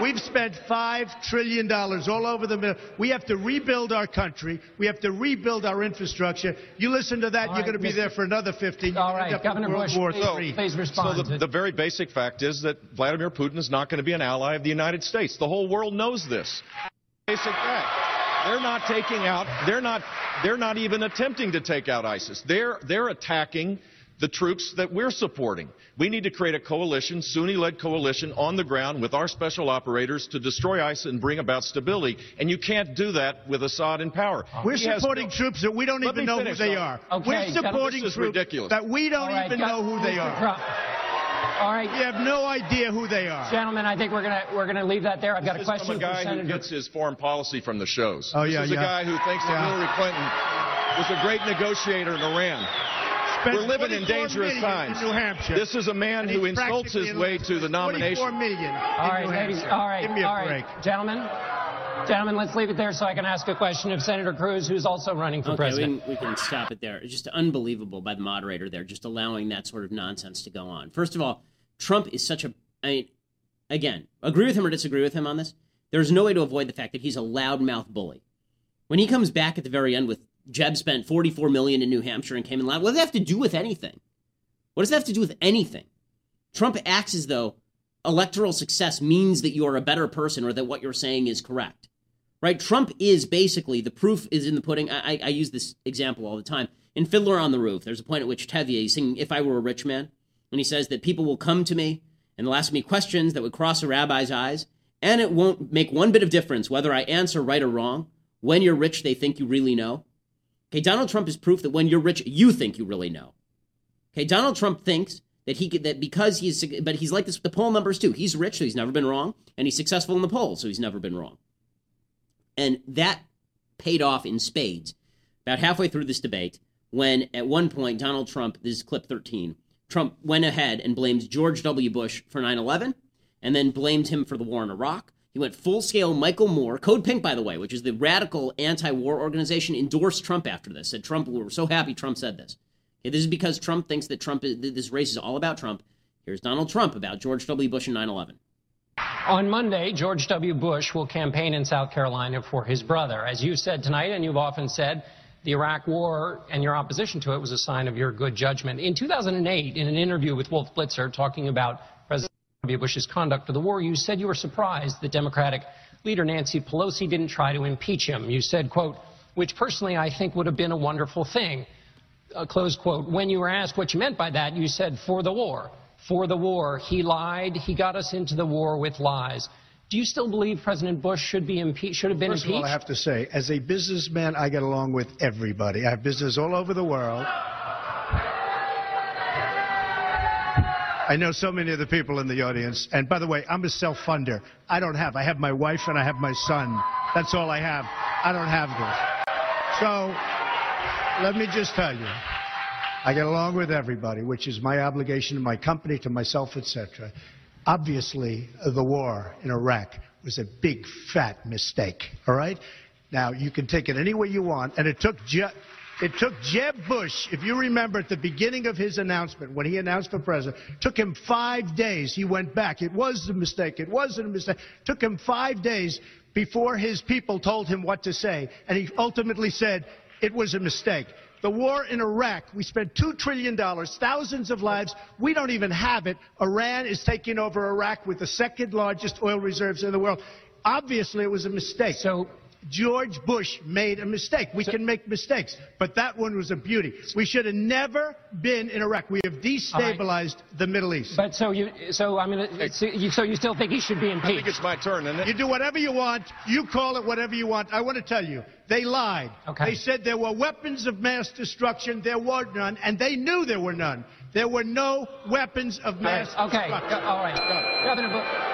We've spent $5 trillion all over the middle. We have to rebuild our country. We have to rebuild our infrastructure. You listen to that, All you're right, going to be Mr. there for another 50. All You're right, gonna end up Governor World Bush, War please- III. please respond. So the, the very basic fact is that Vladimir Putin is not going to be an ally of the United States. The whole world knows this. Basic fact. They're not taking out. They're not. They're not even attempting to take out ISIS. They're they're attacking the troops that we're supporting. We need to create a coalition, Sunni-led coalition on the ground with our special operators to destroy ISIS and bring about stability. And you can't do that with Assad in power. We're He supporting no- troops that we don't even know finish, who they are. Okay, We're supporting is troops ridiculous. that we don't All right, even Gov- know who they are. Trump. All right, You have no idea who they are. gentlemen, I think we're gonna we're gonna leave that there. I've got a This is question from a for guy who gets his foreign policy from the shows. Oh, this yeah, is a guy who thinks that Hillary Clinton was a great negotiator in Iran. Spent We're living in dangerous times. In New Hampshire. This is a man who insults his way to the nomination. million. All right, ladies. All right, Give me a all right, break. gentlemen. Gentlemen, let's leave it there so I can ask a question of Senator Cruz, who's also running for Okay, we president. can, we can stop it there. It's just unbelievable by the moderator there, just allowing that sort of nonsense to go on. First of all, Trump is such a. I mean, again, agree with him or disagree with him on this. There's no way to avoid the fact that he's a loudmouth bully. When he comes back at the very end with Jeb spent 44 million in New Hampshire and came in loud, what does that have to do with anything? What does that have to do with anything? Trump acts as though electoral success means that you're a better person or that what you're saying is correct right? Trump is basically the proof is in the pudding. I, I, I use this example all the time. In Fiddler on the Roof, there's a point at which Tevye is singing "If I Were a Rich Man," and he says that people will come to me and they'll ask me questions that would cross a rabbi's eyes, and it won't make one bit of difference whether I answer right or wrong. When you're rich, they think you really know. Okay, Donald Trump is proof that when you're rich, you think you really know. Okay, Donald Trump thinks that he could, that because he's but he's like this with the poll numbers too. He's rich, so he's never been wrong, and he's successful in the polls, so he's never been wrong. And that paid off in spades about halfway through this debate when at one point Donald Trump, this is clip 13, Trump went ahead and blamed George W. Bush for 9 11 and then blamed him for the war in Iraq. He went full scale Michael Moore, Code Pink, by the way, which is the radical anti war organization, endorsed Trump after this. Said Trump, we were so happy Trump said this. Okay, this is because Trump thinks that Trump is, this race is all about Trump. Here's Donald Trump about George W. Bush and 9 11. On Monday, George W. Bush will campaign in South Carolina for his brother. As you said tonight, and you've often said, the Iraq War and your opposition to it was a sign of your good judgment. In 2008, in an interview with Wolf Blitzer talking about W. Bush's conduct of the war, you said you were surprised that Democratic leader Nancy Pelosi didn't try to impeach him. You said, quote, which personally I think would have been a wonderful thing. Uh, close quote. When you were asked what you meant by that, you said, for the war. For the war. He lied. He got us into the war with lies. Do you still believe President Bush should be impeached? should have been First of impeached? all, I have to say, as a businessman, I get along with everybody. I have business all over the world. I know so many of the people in the audience. And by the way, I'm a self-funder. I don't have. I have my wife and I have my son. That's all I have. I don't have this. So let me just tell you, I get along with everybody, which is my obligation to my company, to myself, etc. Obviously, the war in Iraq was a big, fat mistake. All right? Now, you can take it any way you want, and it took it took Jeb Bush, if you remember at the beginning of his announcement, when he announced for president, took him five days. He went back. It was a mistake. It wasn't a mistake. Took him five days before his people told him what to say, and he ultimately said it was a mistake. The war in Iraq, we spent $2 trillion, thousands of lives. We don't even have it. Iran is taking over Iraq with the second largest oil reserves in the world. Obviously, it was a mistake. So, George Bush made a mistake. We can make mistakes, but that one was a beauty. We should have never been in Iraq. We have destabilized the Middle East. But so you, so I mean, so you, so you still think he should be impeached? I think it's my turn, isn't it? You do whatever you want. You call it whatever you want. I want to tell you, they lied. Okay. They said there were weapons of mass destruction. There were none, and they knew there were none. There were no weapons of All right, mass okay, destruction. go- all right. Governor Bush.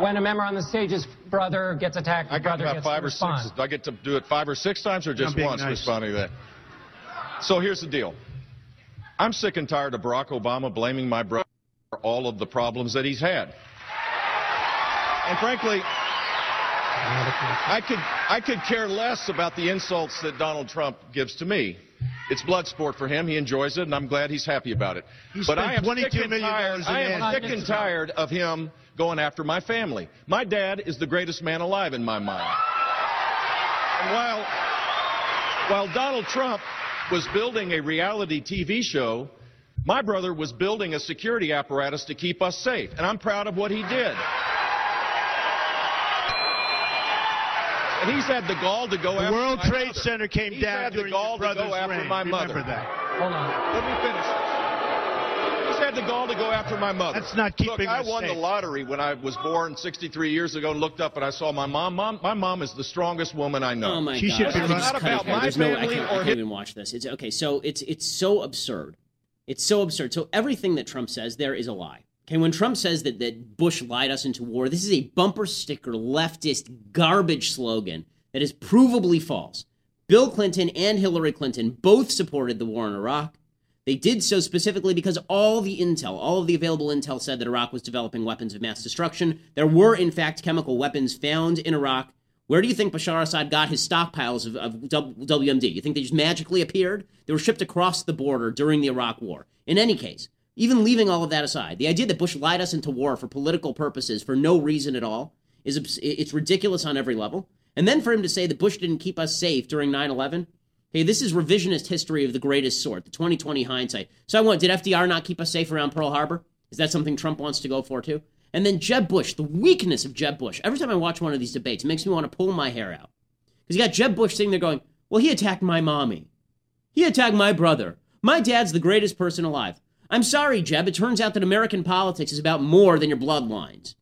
When a member on the stage's brother gets attacked, the I got about five or respond. six. Do I get to do it five or six times or just once nice. responding to that? So here's the deal. I'm sick and tired of Barack Obama blaming my brother for all of the problems that he's had. And frankly, I could I could care less about the insults that Donald Trump gives to me. It's blood sport for him. He enjoys it, and I'm glad he's happy about it. He but I am $22 sick and tired. I am sick and tired of him going after my family. My dad is the greatest man alive in my mind. And while while Donald Trump was building a reality TV show, my brother was building a security apparatus to keep us safe, and I'm proud of what he did. And he's had the gall to go The after World my Trade mother. Center came He's down had the during gall to go after reign. my Remember mother. that. Hold on. Let me finish this. He's had the gall to go after my mother. That's not keeping Look, I won safe. the lottery when I was born 63 years ago and looked up and I saw my mom. Mom, my mom is the strongest woman I know. Oh my She god! should be not It's not about my There's no, I can't, I can't even watch this. It's okay. So it's it's so absurd. It's so absurd. So everything that Trump says there is a lie. Okay, when Trump says that that Bush lied us into war, this is a bumper sticker leftist garbage slogan that is provably false. Bill Clinton and Hillary Clinton both supported the war in Iraq. They did so specifically because all the intel, all of the available intel said that Iraq was developing weapons of mass destruction. There were, in fact, chemical weapons found in Iraq. Where do you think Bashar Assad got his stockpiles of, of WMD? You think they just magically appeared? They were shipped across the border during the Iraq War. In any case, even leaving all of that aside, the idea that Bush lied us into war for political purposes for no reason at all is it's ridiculous on every level. And then for him to say that Bush didn't keep us safe during 9/11, hey, this is revisionist history of the greatest sort, the 2020 hindsight. So I want, did FDR not keep us safe around Pearl Harbor? Is that something Trump wants to go for too? And then Jeb Bush, the weakness of Jeb Bush. Every time I watch one of these debates, it makes me want to pull my hair out. Because you got Jeb Bush sitting there going, well, he attacked my mommy. He attacked my brother. My dad's the greatest person alive. I'm sorry, Jeb. It turns out that American politics is about more than your bloodlines.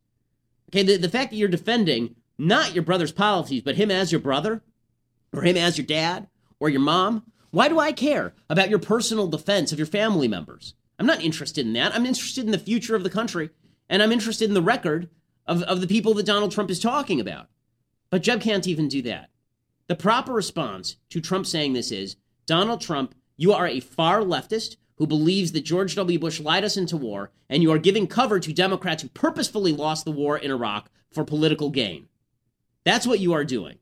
Okay, the, the fact that you're defending not your brother's policies, but him as your brother, or him as your dad, or your mom, why do I care about your personal defense of your family members? I'm not interested in that. I'm interested in the future of the country, and I'm interested in the record of, of the people that Donald Trump is talking about. But Jeb can't even do that. The proper response to Trump saying this is Donald Trump, you are a far leftist who believes that George W. Bush lied us into war, and you are giving cover to Democrats who purposefully lost the war in Iraq for political gain. That's what you are doing.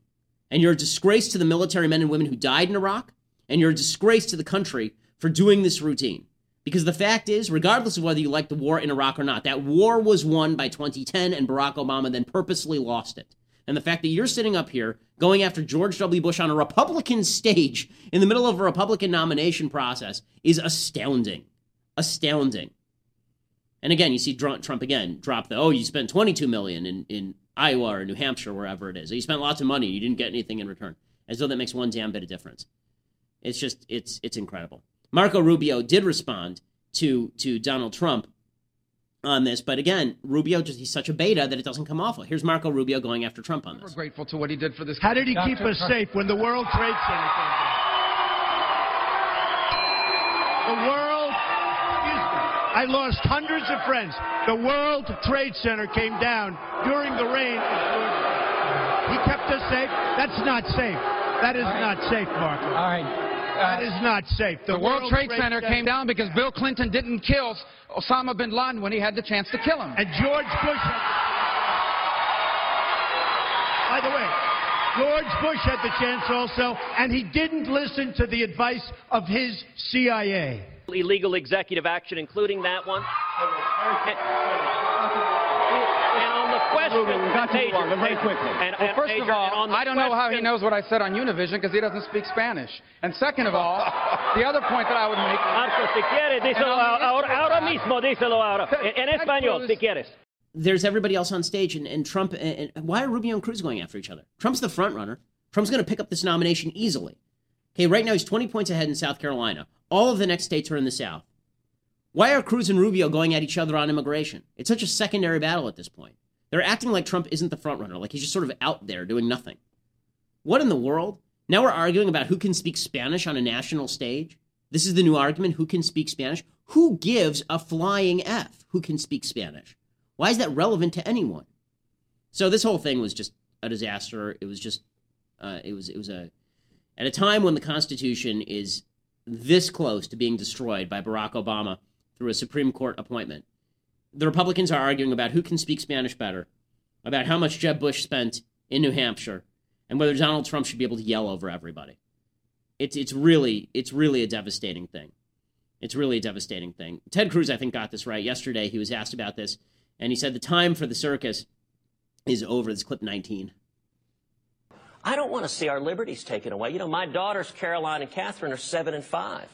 And you're a disgrace to the military men and women who died in Iraq, and you're a disgrace to the country for doing this routine. Because the fact is, regardless of whether you like the war in Iraq or not, that war was won by 2010, and Barack Obama then purposely lost it. And the fact that you're sitting up here going after George W. Bush on a Republican stage in the middle of a Republican nomination process is astounding. Astounding. And again, you see Trump again drop the oh, you spent 22 million in, in Iowa or New Hampshire, wherever it is. You spent lots of money, you didn't get anything in return, as though that makes one damn bit of difference. It's just it's it's incredible. Marco Rubio did respond to to Donald Trump on this, but again, Rubio just he's such a beta that it doesn't come off. Here's Marco Rubio going after Trump on this. We're grateful to what he did for this. How did he keep us Trump- safe when the World Trade Center? The World, excuse me, I lost hundreds of friends. The World Trade Center came down during the reign of George. Bush. He kept us safe. That's not safe. That is not safe, Mark. All right. That is not safe. The World Trade Center came down because Bill Clinton didn't kill Osama bin Laden when he had the chance to kill him. And George Bush had By the way, George Bush had the chance also, and he didn't listen to the advice of his CIA. Illegal executive action, including that one. And, and on the question, Major, very quickly. And, well, first Major, of all, and on the I don't know how he knows what I said on Univision because he doesn't speak Spanish. And second of all, the other point that I would make. Marco, si quieres, díselo And on the ahora, ahora mismo, díselo ahora. En, en español, si quieres. There's everybody else on stage, and, and Trump. And, and why are Rubio and Cruz going after each other? Trump's the front runner. Trump's going to pick up this nomination easily. Okay, right now he's 20 points ahead in South Carolina. All of the next states are in the South. Why are Cruz and Rubio going at each other on immigration? It's such a secondary battle at this point. They're acting like Trump isn't the front runner, like he's just sort of out there doing nothing. What in the world? Now we're arguing about who can speak Spanish on a national stage. This is the new argument who can speak Spanish? Who gives a flying F who can speak Spanish? Why is that relevant to anyone? So this whole thing was just a disaster. It was just, uh, it was, it was a, at a time when the Constitution is this close to being destroyed by Barack Obama through a Supreme Court appointment. The Republicans are arguing about who can speak Spanish better, about how much Jeb Bush spent in New Hampshire, and whether Donald Trump should be able to yell over everybody. It's it's really it's really a devastating thing. It's really a devastating thing. Ted Cruz, I think, got this right yesterday. He was asked about this, and he said the time for the circus is over. This clip 19. I don't want to see our liberties taken away. You know, my daughters, Caroline and Catherine, are seven and five.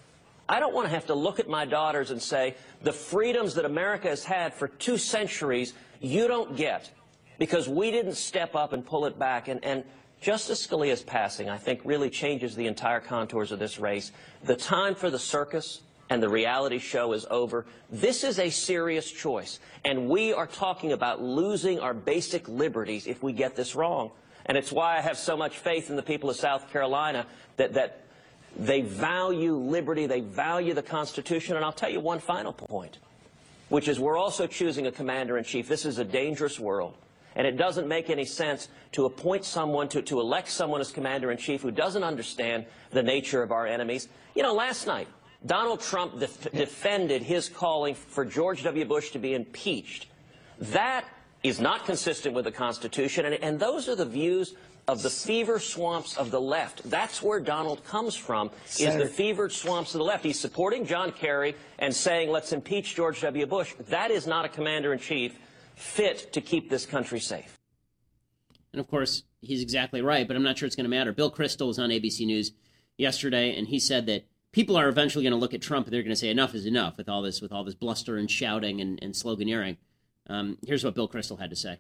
I don't want to have to look at my daughters and say, the freedoms that America has had for two centuries, you don't get because we didn't step up and pull it back. And, and Justice Scalia's passing, I think, really changes the entire contours of this race. The time for the circus and the reality show is over. This is a serious choice. And we are talking about losing our basic liberties if we get this wrong. And it's why I have so much faith in the people of South Carolina that, that they value liberty, they value the Constitution. And I'll tell you one final point, which is we're also choosing a commander in chief. This is a dangerous world. And it doesn't make any sense to appoint someone, to, to elect someone as commander in chief who doesn't understand the nature of our enemies. You know, last night, Donald Trump def defended his calling for George W. Bush to be impeached. That is not consistent with the Constitution, and, and those are the views of the fever swamps of the left. That's where Donald comes from, Senator. is the fevered swamps of the left. He's supporting John Kerry and saying, let's impeach George W. Bush. That is not a commander-in-chief fit to keep this country safe. And of course, he's exactly right, but I'm not sure it's going to matter. Bill Kristol was on ABC News yesterday, and he said that people are eventually going to look at Trump and they're going to say enough is enough with all this, with all this bluster and shouting and, and sloganeering. Um, here's what Bill Kristol had to say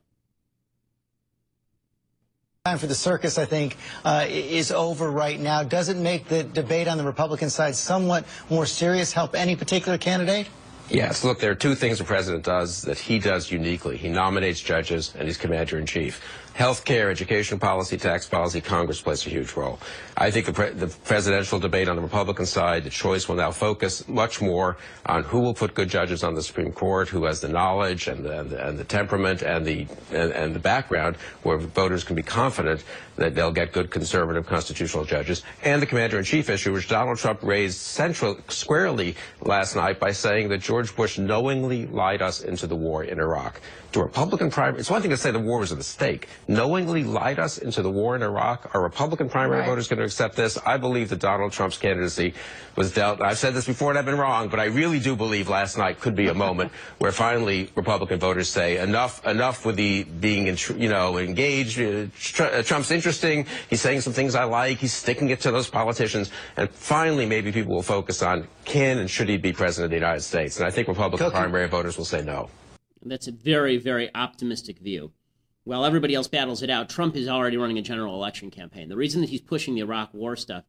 time for the circus, I think, uh, is over right now. Does it make the debate on the Republican side somewhat more serious? Help any particular candidate? Yes, look, there are two things the president does that he does uniquely. He nominates judges and he's commander in chief. Healthcare, education policy, tax policy, Congress plays a huge role. I think the, pre the, presidential debate on the Republican side, the choice will now focus much more on who will put good judges on the Supreme Court, who has the knowledge and the, and the, and the temperament and the, and, and the background where voters can be confident that they'll get good conservative constitutional judges, and the commander-in-chief issue, which Donald Trump raised central squarely last night by saying that George Bush knowingly lied us into the war in Iraq to Republican primary. It's one thing to say the war was a mistake. Knowingly lied us into the war in Iraq. Are Republican primary right. voters going to accept this? I believe that Donald Trump's candidacy was dealt. I've said this before and I've been wrong, but I really do believe last night could be a moment *laughs* where finally Republican voters say enough, enough with the being, you know, engaged. Uh, Trump's interesting. He's saying some things I like. He's sticking it to those politicians. And finally, maybe people will focus on can and should he be president of the United States? And I think Republican primary voters will say no. That's a very, very optimistic view. While everybody else battles it out, Trump is already running a general election campaign. The reason that he's pushing the Iraq war stuff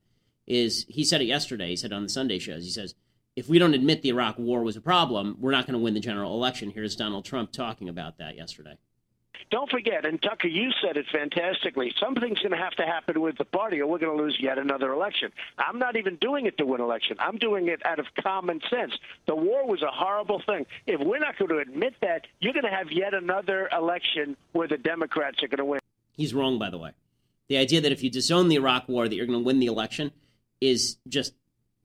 is he said it yesterday. He said on the Sunday shows, he says, if we don't admit the Iraq war was a problem, we're not going to win the general election. Here's Donald Trump talking about that yesterday. Don't forget, and Tucker, you said it fantastically. Something's going to have to happen with the party, or we're going to lose yet another election. I'm not even doing it to win election. I'm doing it out of common sense. The war was a horrible thing. If we're not going to admit that, you're going to have yet another election where the Democrats are going to win. He's wrong, by the way. The idea that if you disown the Iraq war, that you're going to win the election is just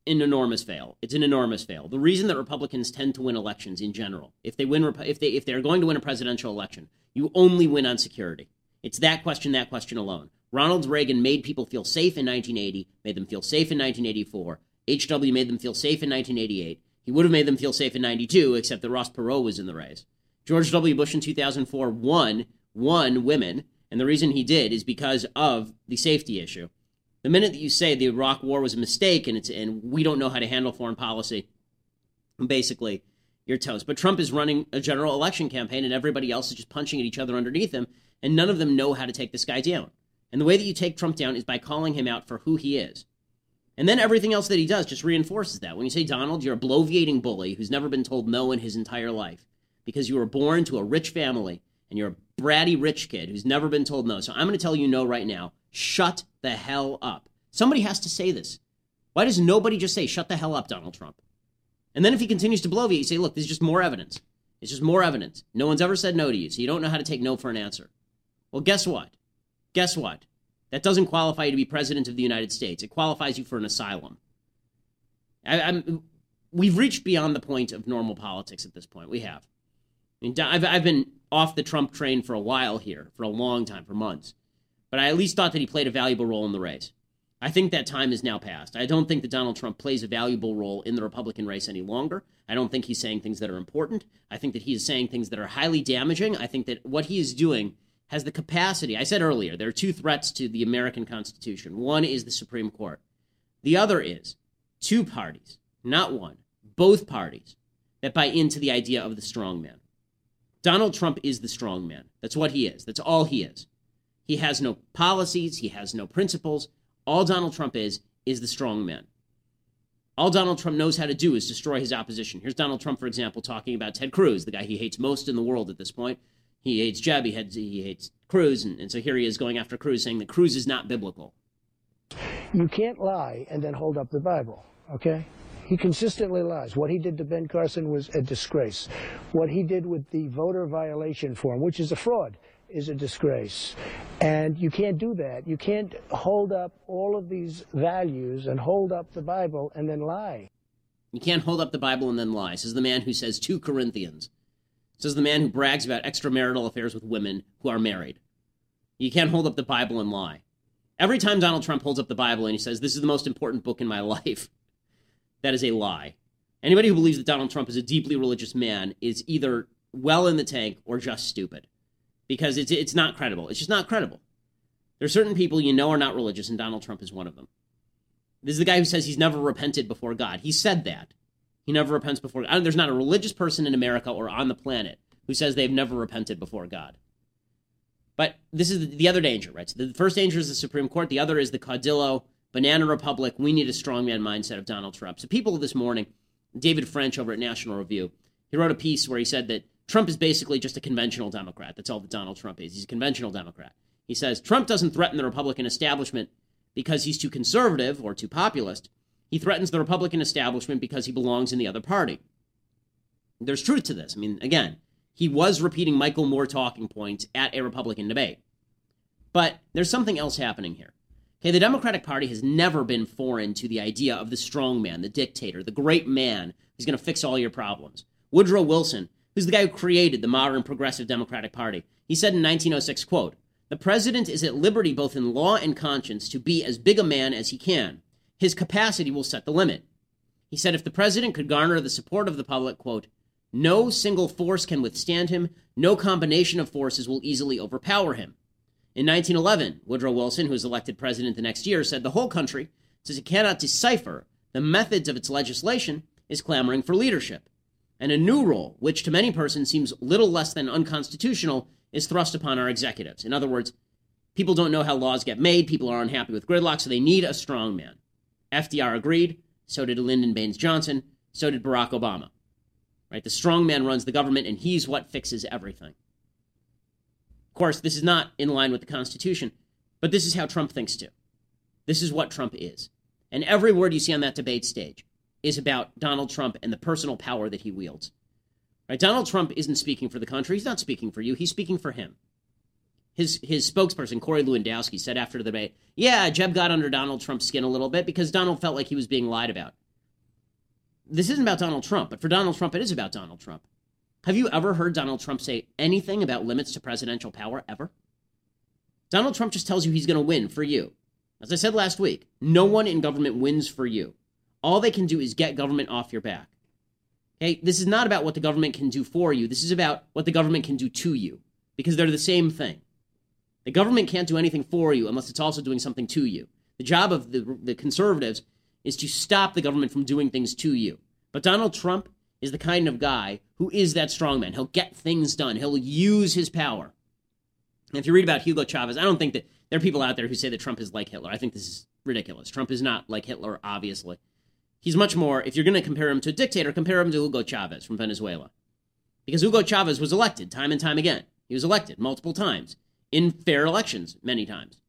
an enormous fail. It's an enormous fail. The reason that Republicans tend to win elections in general, if they win, if they if they're going to win a presidential election, you only win on security. It's that question, that question alone. Ronald Reagan made people feel safe in 1980, made them feel safe in 1984. H.W. made them feel safe in 1988. He would have made them feel safe in 92, except that Ross Perot was in the race. George W. Bush in 2004 won, won women, and the reason he did is because of the safety issue. The minute that you say the Iraq War was a mistake and it's and we don't know how to handle foreign policy, basically you're toast. But Trump is running a general election campaign and everybody else is just punching at each other underneath him, and none of them know how to take this guy down. And the way that you take Trump down is by calling him out for who he is. And then everything else that he does just reinforces that. When you say, Donald, you're a bloviating bully who's never been told no in his entire life because you were born to a rich family and you're a bratty rich kid who's never been told no. So I'm going to tell you no right now. Shut the hell up. Somebody has to say this. Why does nobody just say, shut the hell up, Donald Trump? And then if he continues to blow you, you say, look, this is just more evidence. It's just more evidence. No one's ever said no to you, so you don't know how to take no for an answer. Well, guess what? Guess what? That doesn't qualify you to be president of the United States. It qualifies you for an asylum. I, we've reached beyond the point of normal politics at this point. We have. I mean, I've, I've been off the Trump train for a while here, for a long time, for months. But I at least thought that he played a valuable role in the race. I think that time is now past. I don't think that Donald Trump plays a valuable role in the Republican race any longer. I don't think he's saying things that are important. I think that he is saying things that are highly damaging. I think that what he is doing has the capacity. I said earlier, there are two threats to the American Constitution. One is the Supreme Court, the other is two parties, not one, both parties that buy into the idea of the strong man. Donald Trump is the strong man. That's what he is. That's all he is. He has no policies, he has no principles. All Donald Trump is, is the strong man. All Donald Trump knows how to do is destroy his opposition. Here's Donald Trump, for example, talking about Ted Cruz, the guy he hates most in the world at this point. He hates Jeb, he hates, he hates Cruz, and, and so here he is going after Cruz, saying that Cruz is not biblical. You can't lie and then hold up the Bible, okay? He consistently lies. What he did to Ben Carson was a disgrace. What he did with the voter violation form, which is a fraud, is a disgrace. And you can't do that. You can't hold up all of these values and hold up the Bible and then lie. You can't hold up the Bible and then lie, says the man who says 2 Corinthians. Says the man who brags about extramarital affairs with women who are married. You can't hold up the Bible and lie. Every time Donald Trump holds up the Bible and he says, This is the most important book in my *laughs* life, that is a lie. Anybody who believes that Donald Trump is a deeply religious man is either well in the tank or just stupid because it's, it's not credible. It's just not credible. There are certain people you know are not religious, and Donald Trump is one of them. This is the guy who says he's never repented before God. He said that. He never repents before God. There's not a religious person in America or on the planet who says they've never repented before God. But this is the other danger, right? So the first danger is the Supreme Court. The other is the Caudillo, Banana Republic. We need a strongman mindset of Donald Trump. So people this morning, David French over at National Review, he wrote a piece where he said that Trump is basically just a conventional Democrat. That's all that Donald Trump is. He's a conventional Democrat. He says Trump doesn't threaten the Republican establishment because he's too conservative or too populist. He threatens the Republican establishment because he belongs in the other party. There's truth to this. I mean, again, he was repeating Michael Moore talking points at a Republican debate. But there's something else happening here. Okay, the Democratic Party has never been foreign to the idea of the strong man, the dictator, the great man who's going to fix all your problems. Woodrow Wilson, who's the guy who created the modern progressive Democratic Party, he said in 1906, quote, "The president is at liberty both in law and conscience to be as big a man as he can. His capacity will set the limit." He said if the president could garner the support of the public, quote, no single force can withstand him. No combination of forces will easily overpower him. In 1911, Woodrow Wilson, who was elected president the next year, said the whole country, since it cannot decipher the methods of its legislation, is clamoring for leadership. And a new role, which to many persons seems little less than unconstitutional, is thrust upon our executives. In other words, people don't know how laws get made, people are unhappy with gridlock, so they need a strong man. FDR agreed, so did Lyndon Baines Johnson, so did Barack Obama. Right? The strong man runs the government, and he's what fixes everything. Of course, this is not in line with the Constitution, but this is how Trump thinks too. This is what Trump is. And every word you see on that debate stage is about Donald Trump and the personal power that he wields. Right? Donald Trump isn't speaking for the country. He's not speaking for you. He's speaking for him. His his spokesperson Corey Lewandowski said after the debate, "Yeah, Jeb got under Donald Trump's skin a little bit because Donald felt like he was being lied about." this isn't about Donald Trump, but for Donald Trump, it is about Donald Trump. Have you ever heard Donald Trump say anything about limits to presidential power ever? Donald Trump just tells you he's going to win for you. As I said last week, no one in government wins for you. All they can do is get government off your back. Okay, this is not about what the government can do for you. This is about what the government can do to you because they're the same thing. The government can't do anything for you unless it's also doing something to you. The job of the, the conservatives is to stop the government from doing things to you. But Donald Trump is the kind of guy who is that strongman. He'll get things done. He'll use his power. And if you read about Hugo Chavez, I don't think that there are people out there who say that Trump is like Hitler. I think this is ridiculous. Trump is not like Hitler, obviously. He's much more, if you're going to compare him to a dictator, compare him to Hugo Chavez from Venezuela. Because Hugo Chavez was elected time and time again. He was elected multiple times in fair elections, many times.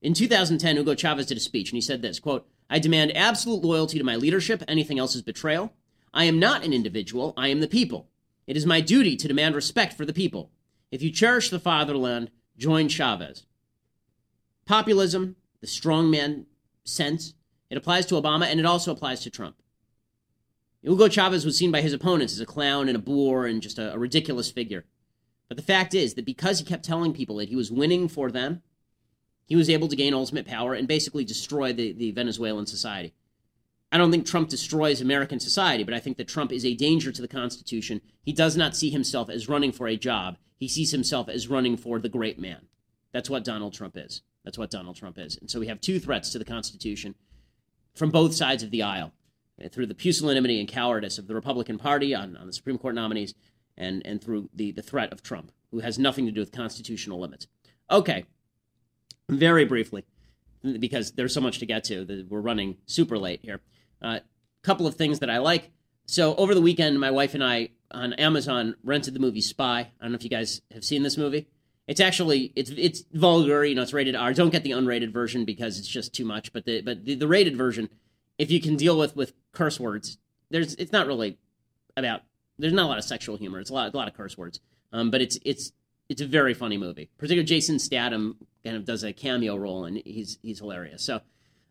In 2010, Hugo Chavez did a speech, and he said this quote, I demand absolute loyalty to my leadership. Anything else is betrayal. I am not an individual. I am the people. It is my duty to demand respect for the people. If you cherish the fatherland, join Chavez. Populism, the strongman sense, it applies to Obama and it also applies to Trump. Hugo Chavez was seen by his opponents as a clown and a boor and just a, a ridiculous figure. But the fact is that because he kept telling people that he was winning for them, He was able to gain ultimate power and basically destroy the, the Venezuelan society. I don't think Trump destroys American society, but I think that Trump is a danger to the Constitution. He does not see himself as running for a job. He sees himself as running for the great man. That's what Donald Trump is. That's what Donald Trump is. And so we have two threats to the Constitution from both sides of the aisle uh, through the pusillanimity and cowardice of the Republican Party on, on the Supreme Court nominees and, and through the, the threat of Trump, who has nothing to do with constitutional limits. Okay, very briefly, because there's so much to get to, that we're running super late here. A uh, couple of things that I like. So over the weekend, my wife and I on Amazon rented the movie Spy. I don't know if you guys have seen this movie. It's actually it's it's vulgar, you know, it's rated R. Don't get the unrated version because it's just too much. But the but the, the rated version, if you can deal with with curse words, there's it's not really about there's not a lot of sexual humor. It's a lot a lot of curse words. Um, but it's it's it's a very funny movie. Particularly Jason Statham kind of does a cameo role and he's he's hilarious. So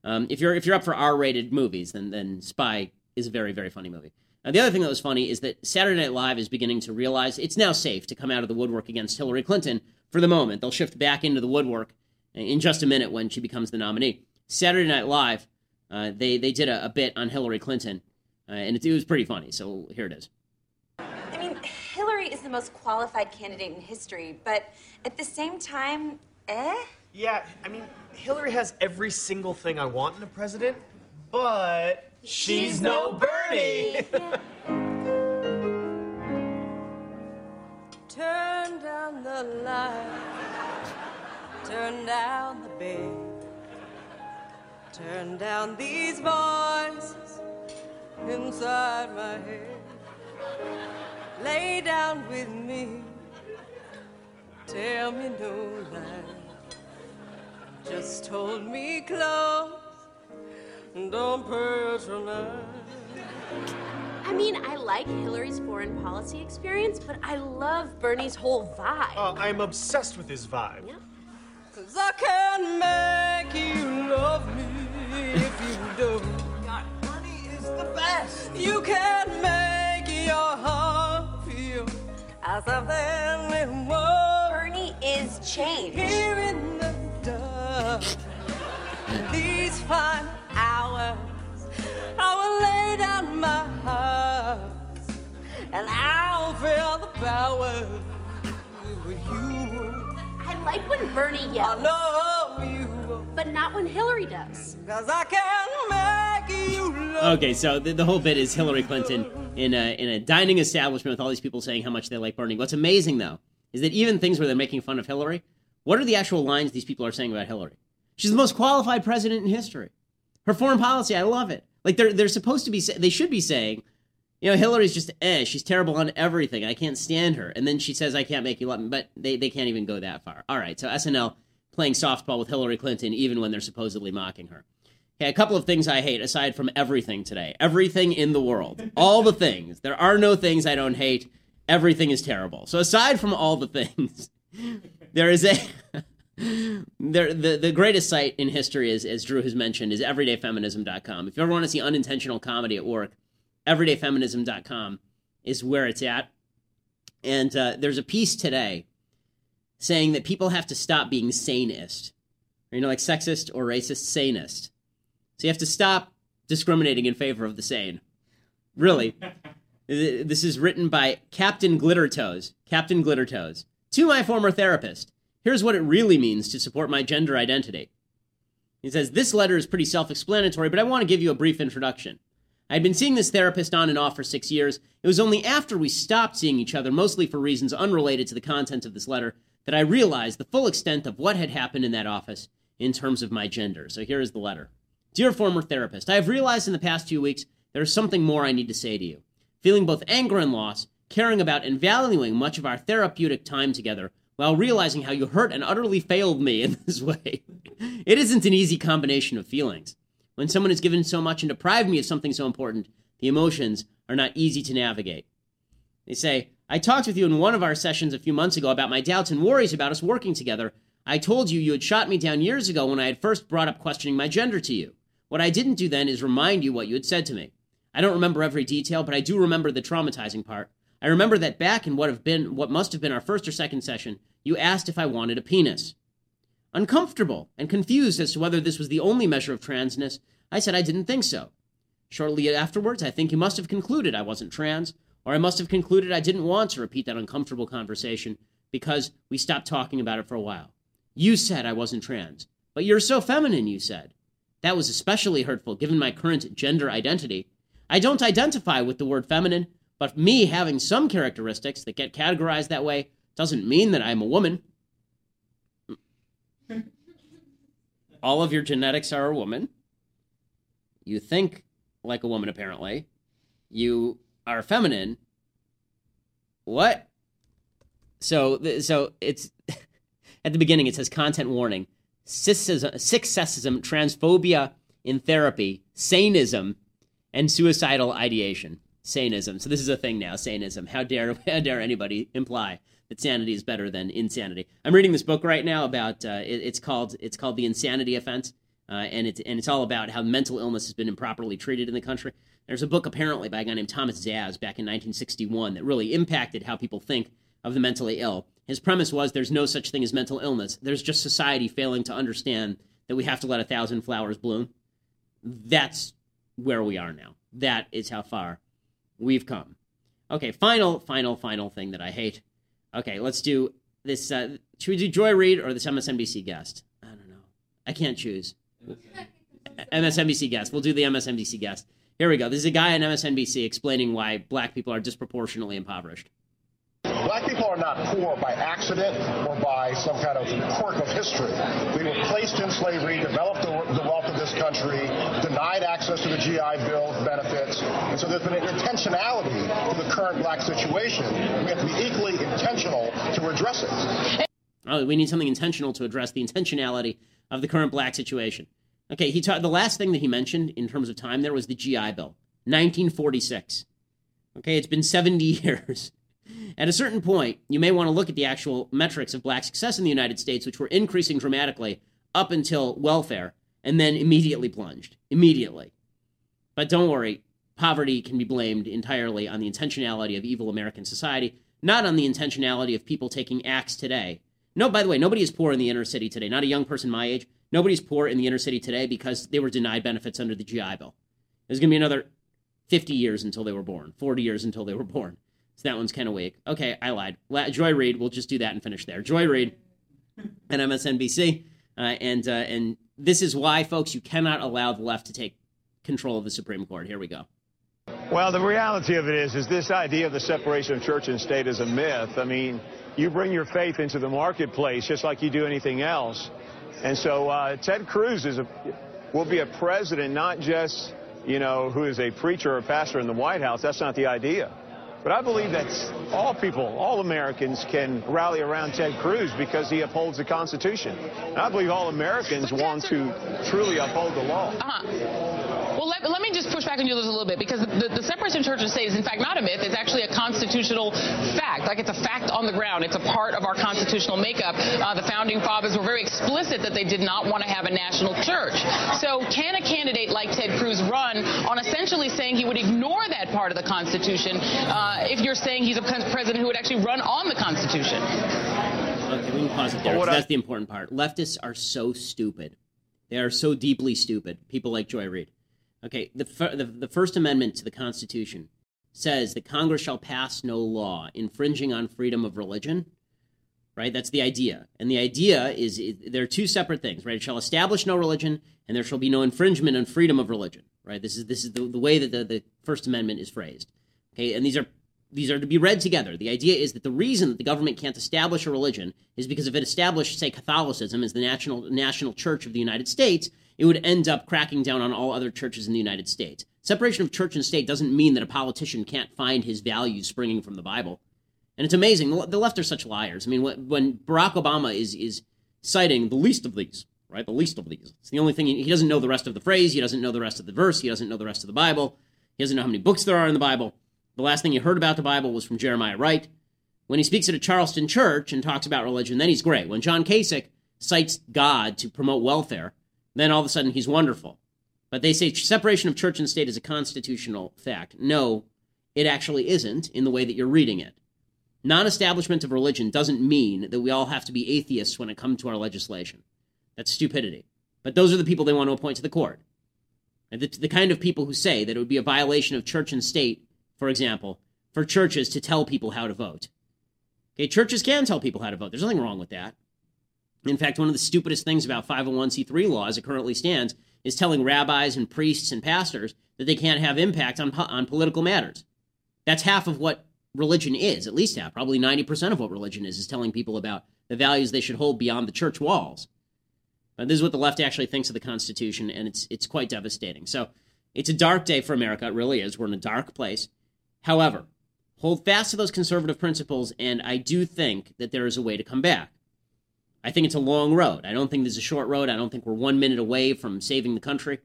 um, if you're if you're up for R-rated movies, then then Spy is a very very funny movie. Now, the other thing that was funny is that Saturday Night Live is beginning to realize it's now safe to come out of the woodwork against Hillary Clinton for the moment. They'll shift back into the woodwork in just a minute when she becomes the nominee. Saturday Night Live, uh, they they did a, a, bit on Hillary Clinton, uh, and it, it was pretty funny. So here it is. I mean, Hillary is the most qualified candidate in history, but at the same time, eh? Yeah, I mean, Hillary has every single thing I want in a president, but she's, she's no Bernie. Turn *laughs* the light, turn down the bed, turn down these voices inside my head. Lay down with me, tell me no lies. Just hold me close, don't patronize. I mean, I like Hillary's foreign policy experience, but I love Bernie's whole vibe. Uh, I'm obsessed with his vibe. Yeah. Cause I can make you love me if you do. God, Bernie is the best. You can make your heart feel as if there Bernie is change. Here in the dark, these fine hours, I will lay down my heart and I'll feel the power with you. I like when Bernie yells. I love you. But not when Hillary does. Cause I can make you love Okay, so the, the whole bit is Hillary Clinton in a, in a dining establishment with all these people saying how much they like Bernie. What's amazing, though, is that even things where they're making fun of Hillary, what are the actual lines these people are saying about Hillary? She's the most qualified president in history. Her foreign policy, I love it. Like they're they're supposed to be they should be saying, you know, Hillary's just eh, she's terrible on everything. I can't stand her. And then she says I can't make you love me, but they they can't even go that far. All right, so SNL playing softball with Hillary Clinton even when they're supposedly mocking her. Okay, a couple of things I hate aside from everything today. Everything in the world. All the things. There are no things I don't hate. Everything is terrible. So aside from all the things, *laughs* there is a *laughs* there, the, the greatest site in history is, as Drew has mentioned, is everydayfeminism.com. If you ever want to see unintentional comedy at work, everydayfeminism.com is where it's at. And uh, there's a piece today saying that people have to stop being sanist, you know, like sexist or racist, sanist. So you have to stop discriminating in favor of the sane. Really. *laughs* this is written by Captain Glittertoes. Captain Glittertoes. To my former therapist. Here's what it really means to support my gender identity. He says, This letter is pretty self explanatory, but I want to give you a brief introduction. I had been seeing this therapist on and off for six years. It was only after we stopped seeing each other, mostly for reasons unrelated to the content of this letter, that I realized the full extent of what had happened in that office in terms of my gender. So here is the letter Dear former therapist, I have realized in the past few weeks there is something more I need to say to you. Feeling both anger and loss, caring about and valuing much of our therapeutic time together, while realizing how you hurt and utterly failed me in *laughs* this way. It isn't an easy combination of feelings. When someone has given so much and deprived me of something so important, the emotions are not easy to navigate. They say, I talked with you in one of our sessions a few months ago about my doubts and worries about us working together. I told you you had shot me down years ago when I had first brought up questioning my gender to you. What I didn't do then is remind you what you had said to me. I don't remember every detail, but I do remember the traumatizing part. I remember that back in what have been what must have been our first or second session, you asked if I wanted a penis. Uncomfortable and confused as to whether this was the only measure of transness, I said I didn't think so. Shortly afterwards, I think he must have concluded I wasn't trans, or I must have concluded I didn't want to repeat that uncomfortable conversation because we stopped talking about it for a while. You said I wasn't trans, but you're so feminine, you said. That was especially hurtful given my current gender identity. I don't identify with the word feminine, but me having some characteristics that get categorized that way doesn't mean that I'm a woman. *laughs* All of your genetics are a woman. You think like a woman, apparently. You are feminine. What? So, so it's *laughs* at the beginning. It says content warning: sexism, transphobia in therapy, saneism, and suicidal ideation. Saneism. So this is a thing now. Saneism. How dare *laughs* how dare anybody imply that sanity is better than insanity? I'm reading this book right now about. Uh, it, it's called it's called the Insanity Offense, uh, and it's and it's all about how mental illness has been improperly treated in the country. There's a book apparently by a guy named Thomas Szasz back in 1961 that really impacted how people think of the mentally ill. His premise was there's no such thing as mental illness. There's just society failing to understand that we have to let a thousand flowers bloom. That's where we are now. That is how far we've come. Okay, final, final, final thing that I hate. Okay, let's do this. Uh, should we do Joy Reid or this MSNBC guest? I don't know. I can't choose. MSNBC guest. We'll do the MSNBC guest. Here we go. This is a guy on MSNBC explaining why black people are disproportionately impoverished. Black people are not poor by accident or by some kind of quirk of history. We were placed in slavery, developed the, wealth of this country, denied access to the GI Bill benefits, and so there's been an intentionality to the current black situation. We have to be equally intentional to address it. Oh, we need something intentional to address the intentionality of the current black situation. Okay, he ta- the last thing that he mentioned in terms of time there was the GI Bill, 1946. Okay, it's been 70 *laughs* years. At a certain point, you may want to look at the actual metrics of black success in the United States, which were increasing dramatically up until welfare and then immediately plunged. Immediately. But don't worry, poverty can be blamed entirely on the intentionality of evil American society, not on the intentionality of people taking acts today. No, by the way, nobody is poor in the inner city today. Not a young person my age. Nobody's poor in the inner city today because they were denied benefits under the GI Bill. There's going to be another 50 years until they were born, 40 years until they were born. So that one's kind of weak. Okay, I lied. Joy Reid, we'll just do that and finish there. Joy Reid *laughs* and MSNBC. Uh, and, uh, and this is why, folks, you cannot allow the left to take control of the Supreme Court. Here we go. Well, the reality of it is, is this idea of the separation of church and state is a myth. I mean, you bring your faith into the marketplace just like you do anything else. And so uh, Ted Cruz is a, will be a president, not just, you know, who is a preacher or pastor in the White House. That's not the idea. But I believe that all people, all Americans can rally around Ted Cruz because he upholds the Constitution. And I believe all Americans want to truly uphold the law. Uh-huh. Well, let, let, me just push back on you a little bit because the, the separation of church and state is in fact not a myth. It's actually a constitutional fact. Like it's a fact on the ground. It's a part of our constitutional makeup. Uh, the founding fathers were very explicit that they did not want to have a national church. So can a candidate like Ted Cruz run on essentially saying he would ignore that part of the Constitution uh, if you're saying he's a president who would actually run on the Constitution? Okay, we can pause it there. That's the important part. Leftists are so stupid. They are so deeply stupid. People like Joy Reid. Okay, the, the, the First Amendment to the Constitution says that Congress shall pass no law infringing on freedom of religion. Right? That's the idea. And the idea is, is there are two separate things, right? It shall establish no religion, and there shall be no infringement on freedom of religion. Right? This is this is the, the way that the, the First Amendment is phrased. Okay, and these are these are to be read together. The idea is that the reason that the government can't establish a religion is because if it established, say, Catholicism as the national national church of the United States, it would end up cracking down on all other churches in the United States. Separation of church and state doesn't mean that a politician can't find his values springing from the Bible. And it's amazing. The left are such liars. I mean, when Barack Obama is is citing the least of these, right? The least of these. It's the only thing he, he doesn't know the rest of the phrase. He doesn't know the rest of the verse. He doesn't know the rest of the Bible. He doesn't know how many books there are in the Bible. The last thing he heard about the Bible was from Jeremiah Wright. When he speaks at a Charleston church and talks about religion, then he's great. When John Kasich cites God to promote welfare, then all of a sudden he's wonderful. But they say separation of church and state is a constitutional fact. No, it actually isn't in the way that you're reading it. Non establishment of religion doesn't mean that we all have to be atheists when it comes to our legislation. That's stupidity. But those are the people they want to appoint to the court. And the, the kind of people who say that it would be a violation of church and state, for example, for churches to tell people how to vote. Okay, churches can tell people how to vote. There's nothing wrong with that. In fact, one of the stupidest things about 501c3 law as it currently stands is telling rabbis and priests and pastors that they can't have impact on, on political matters. That's half of what religion is, at least half, probably 90% of what religion is, is telling people about the values they should hold beyond the church walls. This is what the left actually thinks of the Constitution, and it's, it's quite devastating. So it's a dark day for America. It really is. We're in a dark place. However, hold fast to those conservative principles, and I do think that there is a way to come back. I think it's a long road. I don't think there's a short road. I don't think we're one minute away from saving the country.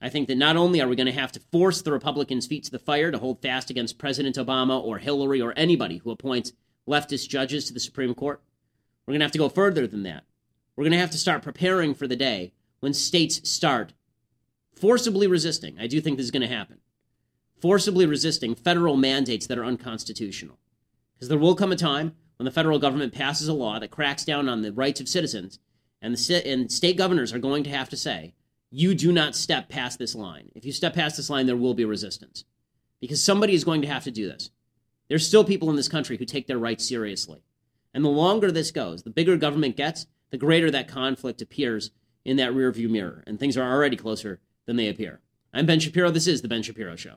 I think that not only are we going to have to force the Republicans' feet to the fire to hold fast against President Obama or Hillary or anybody who appoints leftist judges to the Supreme Court, we're going to have to go further than that. We're going to have to start preparing for the day when states start forcibly resisting. I do think this is going to happen. Forcibly resisting federal mandates that are unconstitutional. Because there will come a time when the federal government passes a law that cracks down on the rights of citizens, and the and state governors are going to have to say, "You do not step past this line. If you step past this line, there will be resistance." Because somebody is going to have to do this. There's still people in this country who take their rights seriously. And the longer this goes, the bigger government gets, the greater that conflict appears in that rearview mirror, and things are already closer than they appear. I'm Ben Shapiro. This is The Ben Shapiro Show.